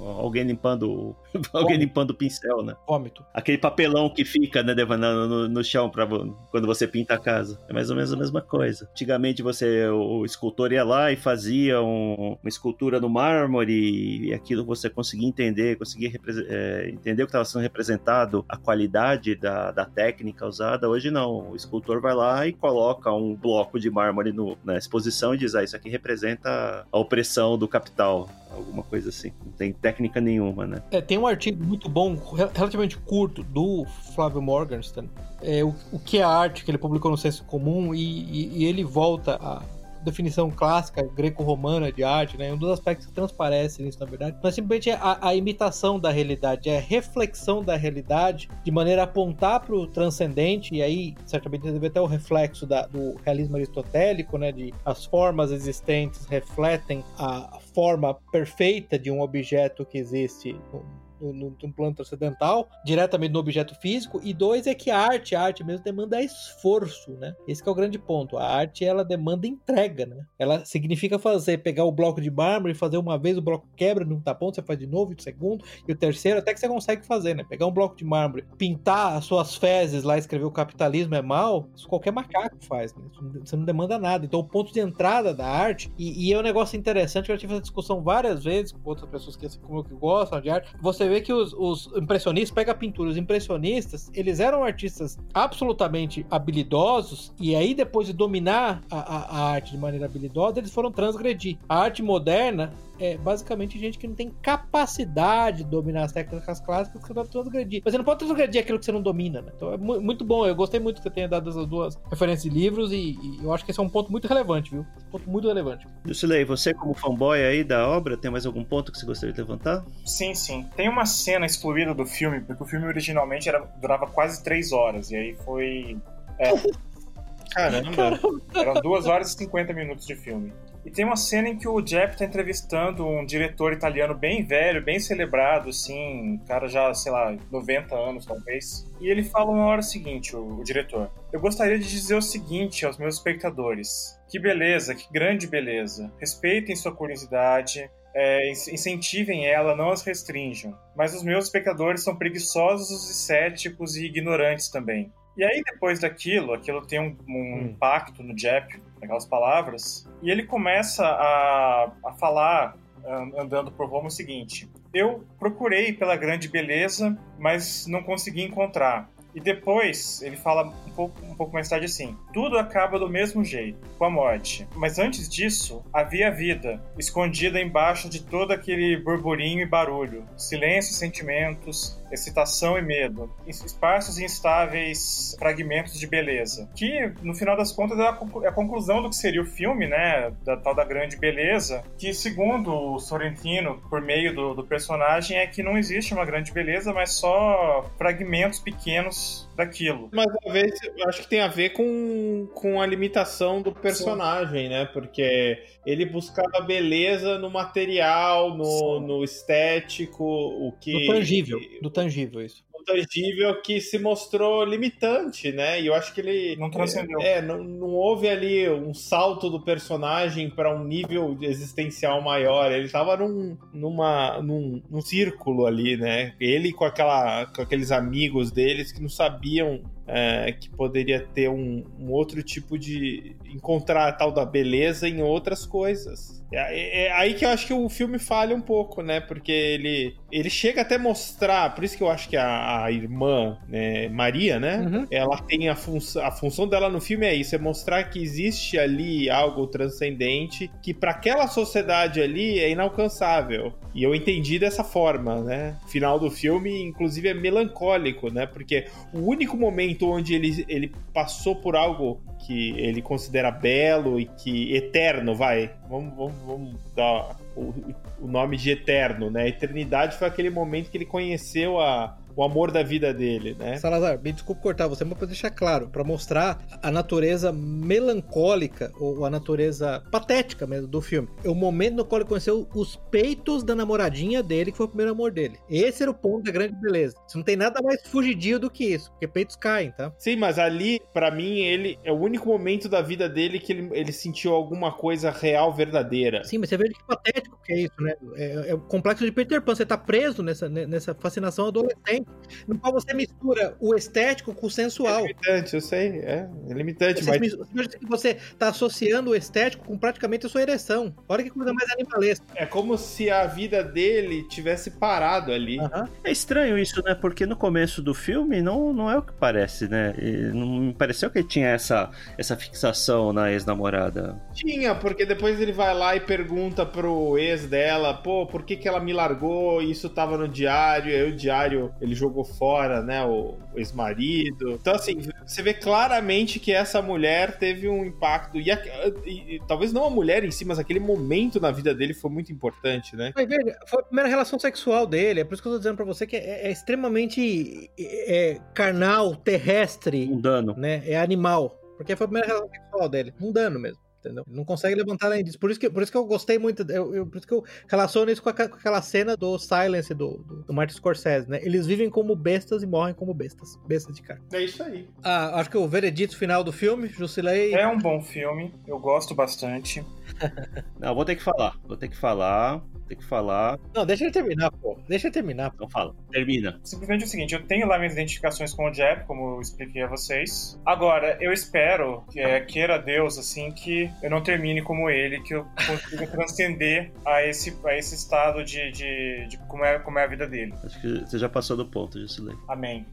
alguém limpando <laughs> alguém limpando o pincel, né? Vômito. Aquele papelão que fica, né, no, no, no chão para quando você pinta a casa. É mais ou menos a mesma coisa. Antigamente você, o, escultor ia lá e fazia um, uma escultura no mármore e aquilo você conseguia entender, conseguia é, entender o que estava sendo representado, a qualidade da, da técnica usada. Hoje não. O escultor vai lá e coloca um bloco de mármore no, na exposição e diz, ah, isso aqui representa a opressão do capital alguma coisa assim. Não tem técnica nenhuma, né? É, tem um artigo muito bom, relativamente curto, do Flávio Morgenstern, é, o, o que é arte, que ele publicou no Senso Comum, e, e, e ele volta a definição clássica greco-romana de arte, né? Um dos aspectos que transparece nisso, na verdade, mas simplesmente é a, a, imitação da realidade, é a reflexão da realidade de maneira a apontar para o transcendente, e aí certamente deve até o reflexo da, do realismo aristotélico, né? De as formas existentes refletem a forma perfeita de um objeto que existe no, no, no, plano transcendental, diretamente no objeto físico, e dois é que a arte, a arte mesmo demanda esforço, né? Esse é o grande ponto. A arte, ela demanda entrega, né? Ela significa fazer, pegar o bloco de mármore, fazer uma vez, o bloco quebra, não tá bom, você faz de novo, o segundo, e o terceiro, até que você consegue fazer, né? Pegar um bloco de mármore, pintar as suas fezes lá, escrever o capitalismo é mal, isso qualquer macaco faz, né? Você não demanda nada. Então, o ponto de entrada da arte, e, e é um negócio interessante, eu já tive essa discussão várias vezes com outras pessoas que, assim como eu, que gostam de arte, você vê que os, os impressionistas, pega a pintura, os impressionistas, eles eram artistas absolutamente habilidosos, e aí depois de dominar a, a, a arte de maneira habilidosa, eles foram transgredir. A arte moderna é basicamente gente que não tem capacidade de dominar as técnicas clássicas que vai transgredir. Mas você não pode transgredir aquilo que você não domina, né? Então é muito bom. Eu gostei muito que você tenha dado essas duas referências de livros e, e eu acho que esse é um ponto muito relevante, viu? Um ponto muito relevante. Lucilei, você como fanboy aí da obra, tem mais algum ponto que você gostaria de levantar? Sim, sim. Tem uma cena excluída do filme, porque o filme originalmente era, durava quase três horas, e aí foi... É, <laughs> Caramba! Eram duas horas e 50 minutos de filme. E tem uma cena em que o Jeff tá entrevistando um diretor italiano bem velho, bem celebrado, assim, um cara já, sei lá, 90 anos talvez. E ele fala uma hora seguinte, o, o diretor: Eu gostaria de dizer o seguinte aos meus espectadores. Que beleza, que grande beleza. Respeitem sua curiosidade, é, incentivem ela, não as restringam. Mas os meus espectadores são preguiçosos e céticos e ignorantes também. E aí, depois daquilo, aquilo tem um, um hum. impacto no Jeff, aquelas palavras, e ele começa a, a falar, andando por Roma, o seguinte: Eu procurei pela grande beleza, mas não consegui encontrar. E depois ele fala um pouco, um pouco mais tarde assim: tudo acaba do mesmo jeito, com a morte. Mas antes disso, havia vida, escondida embaixo de todo aquele burburinho e barulho, silêncio e sentimentos, excitação e medo, espaços instáveis, fragmentos de beleza. Que, no final das contas, é a, é a conclusão do que seria o filme, né? Da tal da grande beleza, que, segundo o Sorrentino, por meio do, do personagem, é que não existe uma grande beleza, mas só fragmentos pequenos daquilo. Mas talvez eu acho que tem a ver com, com a limitação do personagem, Sim. né? Porque ele buscava beleza no material, no, no estético, o que. No tangível. Do tangível, isso tangível que se mostrou limitante, né? E eu acho que ele. Não transcendeu. É, não, não houve ali um salto do personagem para um nível existencial maior. Ele tava num, numa, num, num círculo ali, né? Ele com, aquela, com aqueles amigos deles que não sabiam é, que poderia ter um, um, outro tipo de. encontrar a tal da beleza em outras coisas. É, é, é, aí que eu acho que o filme falha um pouco, né? Porque ele, ele chega até mostrar, por isso que eu acho que a, a irmã, né, Maria, né? Uhum. Ela tem a função. A função dela no filme é isso: é mostrar que existe ali algo transcendente que para aquela sociedade ali é inalcançável. E eu entendi dessa forma, né? O final do filme, inclusive, é melancólico, né? Porque o único momento onde ele, ele passou por algo que ele considera belo e que eterno, vai. Vamos, vamos, vamos dar o, o nome de eterno, né? Eternidade foi aquele momento que ele conheceu a, o amor da vida dele, né? Salazar, me desculpe cortar você, mas para deixar claro, para mostrar a natureza melancólica ou a natureza patética mesmo do filme. É o momento no qual ele conheceu os peitos da namoradinha dele, que foi o primeiro amor dele. Esse era o ponto da grande beleza. Isso não tem nada mais fugidio do que isso, porque peitos caem, tá? Sim, mas ali, para mim, ele é o único momento da vida dele que ele, ele sentiu alguma coisa real, verdadeira. Sim, mas você vê que patético que é isso, né? É, é o complexo de Peter Pan. Você tá preso nessa, nessa fascinação adolescente no qual você mistura o estético com o sensual. É limitante, eu sei, é, é limitante. Você, mas... você está associando o estético com praticamente a sua ereção. Olha que coisa mais animalesca. É como se a vida dele tivesse parado ali. Uhum. É estranho isso, né? Porque no começo do filme não, não é o que parece, né? Não me pareceu que ele tinha essa, essa fixação na ex-namorada. Tinha, porque depois ele vai lá e pergunta pro ex dela, pô, por que, que ela me largou? Isso tava no diário, aí o diário ele jogou fora, né, o, o ex-marido. Então, assim, você vê claramente que essa mulher teve um impacto. E, a, e, e, talvez não a mulher em si, mas aquele momento na vida dele foi muito importante, né? Foi, foi a primeira relação sexual dele. É por isso que eu tô dizendo pra você que é, é extremamente é, carnal, terrestre. Mundano. Né? É animal. Porque foi a primeira relação sexual dele. Mundano mesmo entendeu? Não consegue levantar além disso. Por isso que, por isso que eu gostei muito, eu, eu, por isso que eu relaciono isso com, a, com aquela cena do Silence do, do, do, Martin Scorsese, né? Eles vivem como bestas e morrem como bestas. Bestas de cara. É isso aí. Ah, acho que o veredito final do filme, Jusilei... É um bom filme, eu gosto bastante. <laughs> Não, vou ter que falar, vou ter que falar tem que falar. Não, deixa ele terminar, pô. Deixa ele terminar. Então fala. Termina. Simplesmente o seguinte, eu tenho lá minhas identificações com o Jeb, como eu expliquei a vocês. Agora, eu espero, que é, queira Deus, assim, que eu não termine como ele, que eu consiga <laughs> transcender a esse, a esse estado de, de, de, como, é, como é a vida dele. Acho que você já passou do ponto, Jusilei. Amém.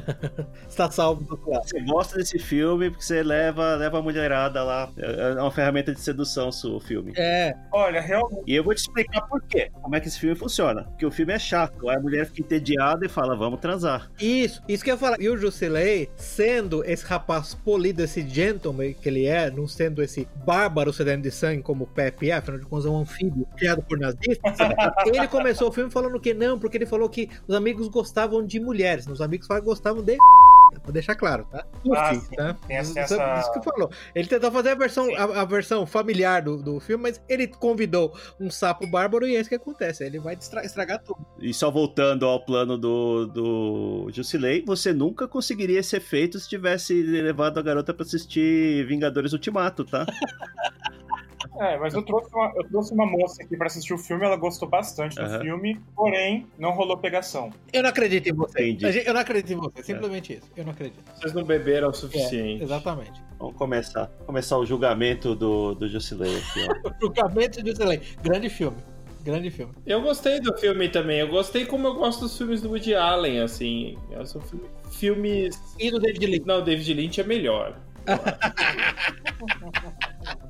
<laughs> Está salvo do Você gosta desse filme porque você leva, leva a mulherada lá. É, é uma ferramenta de sedução o filme. É. Olha, realmente. E eu vou te explicar por quê? Como é que esse filme funciona? Porque o filme é chato. Aí a mulher fica entediada e fala, vamos transar. Isso, isso que eu ia falar. E o Jusilei, sendo esse rapaz polido, esse gentleman que ele é, não sendo esse bárbaro sedento de sangue como o Pepe é, afinal de contas é um anfíbio criado por nazistas, <laughs> ele começou o filme falando que não, porque ele falou que os amigos gostavam de mulheres, os amigos gostavam de Vou deixar claro, tá? Ah, sim. tá? Tem essa... Isso que falou. Ele tentou fazer a versão, a, a, versão familiar do, do filme, mas ele convidou um sapo bárbaro e é isso que acontece. Ele vai estragar tudo. E só voltando ao plano do, do Jusilei, você nunca conseguiria esse efeito se tivesse levado a garota para assistir Vingadores Ultimato, tá? <laughs> É, mas eu trouxe uma, eu trouxe uma moça aqui pra assistir o filme, ela gostou bastante do uhum. filme, porém, não rolou pegação. Eu não acredito em você. Entendi. Eu não acredito em você, simplesmente é. isso. Eu não acredito. Vocês não beberam o suficiente. É, exatamente. Vamos começar. Começar o julgamento do, do Jusilei aqui, ó. <laughs> o julgamento do Jusilei. Grande filme. Grande filme. Eu gostei do filme também. Eu gostei como eu gosto dos filmes do Woody Allen, assim. São filmes. E do David Lynch? Não, o David Lynch é melhor. <laughs>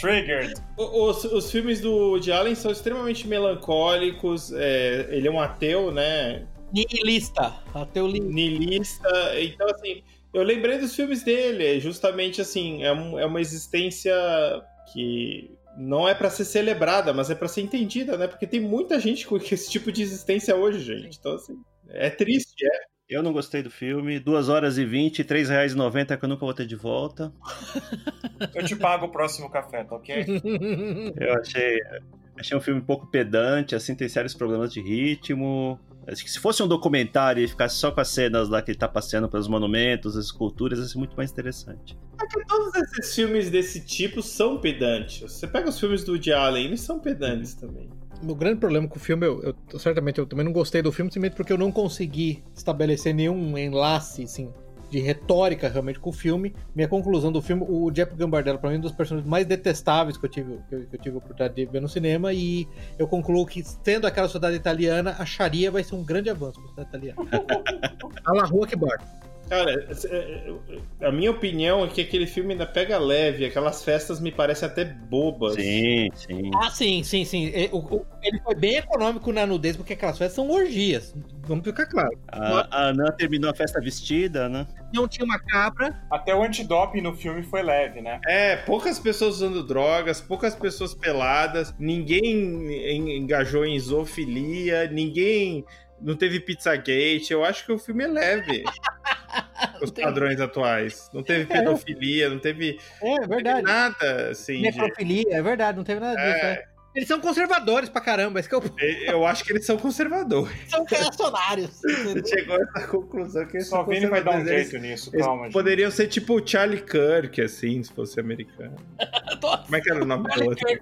Triggered. Os, os filmes do Woody Allen são extremamente melancólicos. É, ele é um ateu, né? Nihilista. Ateu li... Nihilista. Então, assim, eu lembrei dos filmes dele. Justamente, assim, é, um, é uma existência que não é para ser celebrada, mas é para ser entendida, né? Porque tem muita gente com <laughs> esse tipo de existência hoje, gente. Então, assim, é triste, é. Eu não gostei do filme. 2 horas e 20, R$ 3,90 que eu nunca vou ter de volta. Eu te pago o próximo café, tá ok? <laughs> eu achei, achei um filme um pouco pedante, assim, tem sérios problemas de ritmo. Acho que se fosse um documentário e ficasse só com as cenas lá que ele tá passeando pelos monumentos, as esculturas, ia ser muito mais interessante. É que todos esses filmes desse tipo são pedantes. Você pega os filmes do Woody Allen, eles são pedantes também. O grande problema com o filme, eu, eu, certamente eu também não gostei do filme, simplesmente porque eu não consegui estabelecer nenhum enlace, assim, de retórica realmente com o filme. Minha conclusão do filme, o Jeff Gambardella, para mim, é um dos personagens mais detestáveis que eu tive, que eu, que eu tive a oportunidade de ver no cinema, e eu concluo que, tendo aquela sociedade italiana, a Sharia vai ser um grande avanço para a sociedade italiana. <laughs> a la rua que bar. Cara, é, é, a minha opinião é que aquele filme ainda pega leve, aquelas festas me parecem até bobas. Sim, sim. Ah, sim, sim, sim. Ele foi bem econômico na nudez, porque aquelas festas são orgias. Vamos ficar claro. A, Ana terminou a festa vestida, né? Não tinha uma cabra. Até o antidoping no filme foi leve, né? É, poucas pessoas usando drogas, poucas pessoas peladas, ninguém engajou em zoofilia, ninguém não teve Pizzagate. Eu acho que o filme é leve. <laughs> <laughs> os padrões atuais. Não teve é. pedofilia, não teve, é, verdade. Teve nada assim. Necrofilia, de... é verdade, não teve nada disso. É. Né? Eles são conservadores pra caramba, esse que eu... eu acho que eles são conservadores. São reacionários. <laughs> Chegou a essa conclusão que Só Vini vai dar um jeito nisso, calma. Gente. Poderiam ser tipo o Charlie Kirk, assim, se fosse americano. <laughs> Como é que era o nome do outro? É,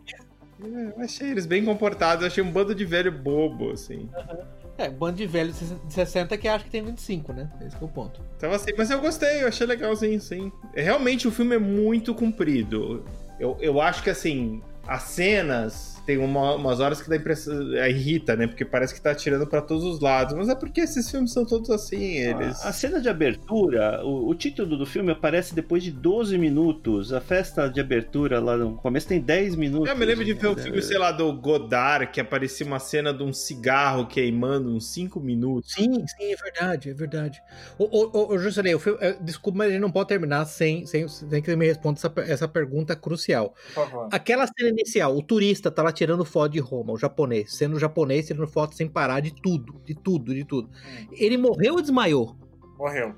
eu achei eles bem comportados, eu achei um bando de velho bobo, assim. Uhum. É, bando de velhos de 60 que acha que tem 25, né? Esse é o ponto. Então, assim, mas eu gostei, eu achei legalzinho, sim. Realmente o filme é muito comprido. Eu, eu acho que, assim, as cenas tem uma, umas horas que dá impressão. É, irrita, né? Porque parece que tá atirando para todos os lados. Mas é porque esses filmes são todos assim, eles. A, a cena de abertura, o, o, título do filme aparece depois de 12 minutos. A festa de abertura lá no começo tem 10 minutos. Eu me lembro de ver o um filme, sei lá, do Godard, que aparecia uma cena de um cigarro queimando uns 5 minutos. Sim, sim, é verdade, é verdade. Ô, ô, ô Juscelê, o filme, é, desculpa, mas a gente não pode terminar sem, sem, sem que você me responda essa, essa pergunta crucial. Por favor. Aquela cena inicial, o turista tá lá tirando foto de Roma, o japonês, sendo japonês, tirando foto sem parar de tudo, de tudo, de tudo. Hum. Ele morreu ou desmaiou? Morreu.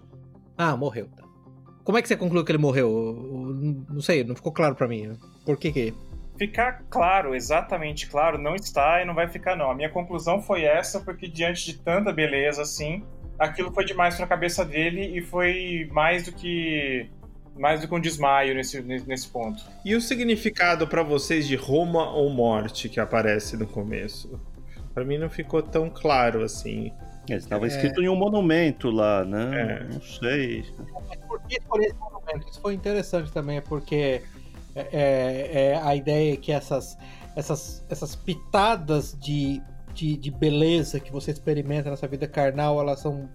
Ah, morreu. Tá. Como é que você concluiu que ele morreu? Não sei, não ficou claro para mim. Por que que? Ficar claro, exatamente claro, não está e não vai ficar não. A minha conclusão foi essa, porque diante de tanta beleza assim, aquilo foi demais pra cabeça dele e foi mais do que mais do que um desmaio nesse, nesse ponto. E o significado para vocês de Roma ou morte que aparece no começo? Para mim não ficou tão claro assim. Estava é... escrito em um monumento lá, né? É. Não sei. Por que escolher esse monumento? Isso foi interessante também, porque é, é, é a ideia é que essas, essas, essas pitadas de, de, de beleza que você experimenta nessa vida carnal, elas são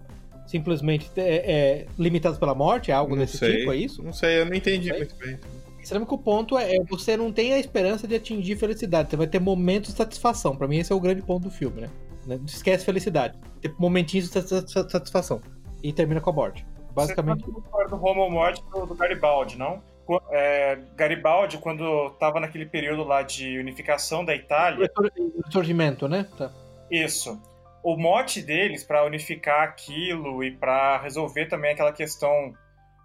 simplesmente é, é, limitados pela morte? É algo não desse sei. tipo, é isso? Não sei, eu não entendi não muito bem. Você lembra que o ponto é, é você não tem a esperança de atingir felicidade, você vai ter momentos de satisfação. Para mim, esse é o grande ponto do filme, né? Não esquece felicidade. Tem momentinhos de satisfação. E termina com a morte. Basicamente. Você tá do Homo Morte do, do Garibaldi, não? É, Garibaldi, quando estava naquele período lá de unificação da Itália. Ressurgimento, né? Tá. Isso o mote deles para unificar aquilo e para resolver também aquela questão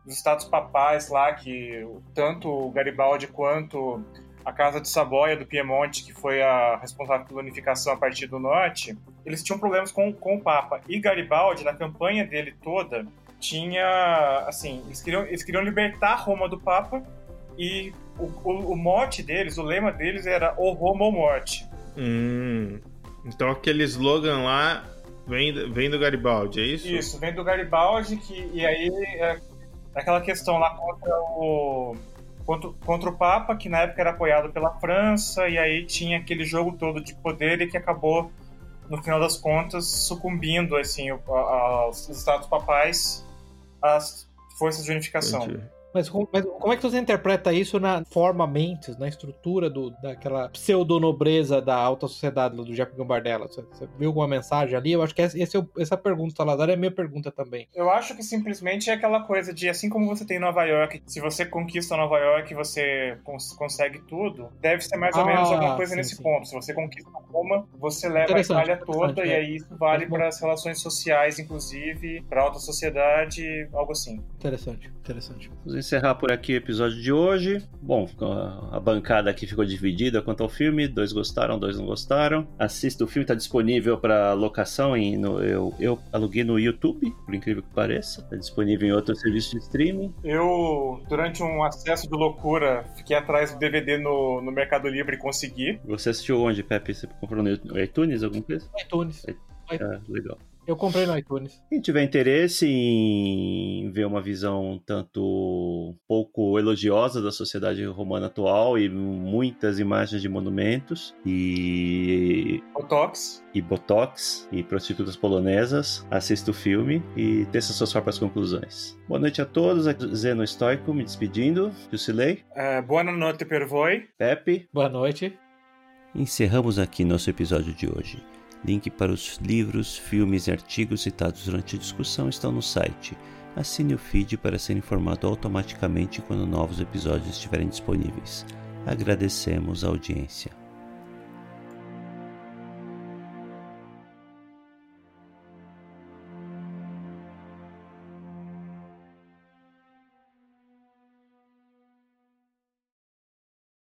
dos status papais lá, que tanto o Garibaldi quanto a Casa de Saboia do Piemonte, que foi a responsável pela unificação a partir do norte, eles tinham problemas com, com o Papa. E Garibaldi, na campanha dele toda, tinha, assim, eles queriam, eles queriam libertar Roma do Papa e o, o, o mote deles, o lema deles era o Roma ou morte. Hum. Então aquele slogan lá vem, vem do Garibaldi, é isso? Isso, vem do Garibaldi, que, e aí é aquela questão lá contra o, contra, contra o Papa, que na época era apoiado pela França, e aí tinha aquele jogo todo de poder e que acabou, no final das contas, sucumbindo assim, aos estados papais às forças de unificação. Entendi. Mas, mas, como é que você interpreta isso na forma mentes, na estrutura do, daquela pseudonobreza da alta sociedade do Jacob Gambardella? Você, você, viu alguma mensagem ali? Eu acho que essa, é essa pergunta, Salazar, é a minha pergunta também. Eu acho que simplesmente é aquela coisa de, assim como você tem Nova York, se você conquista Nova York você cons consegue tudo, deve ser mais ou ah, menos alguma coisa sim, nesse sim. ponto. Se você conquista Roma, você leva a Itália toda, e é. aí isso vale para as relações sociais, inclusive, para a alta sociedade, algo assim. Interessante, interessante encerrar por aqui o episódio de hoje. Bom, a bancada aqui ficou dividida quanto ao filme. Dois gostaram, dois não gostaram. Assista o filme, está disponível para locação. Em, no, eu, eu aluguei no YouTube, por incrível que pareça. Está disponível em outro serviço de streaming. Eu, durante um acesso de loucura, fiquei atrás do DVD no, no Mercado Livre e consegui. Você assistiu onde, Pepe? Você comprou no iTunes, alguma coisa? iTunes. Ah, legal. Eu comprei no iTunes. Quem tiver interesse em ver uma visão tanto pouco elogiosa da sociedade romana atual e muitas imagens de monumentos e botox e botox e prostitutas polonesas, assista o filme e teça suas próprias conclusões. Boa noite a todos, aqui Zeno Estoico me despedindo. Jusilei. Uh, boa noite per voi. Pepe. Boa noite. Encerramos aqui nosso episódio de hoje. Link para os livros, filmes e artigos citados durante a discussão estão no site. Assine o feed para ser informado automaticamente quando novos episódios estiverem disponíveis. Agradecemos a audiência.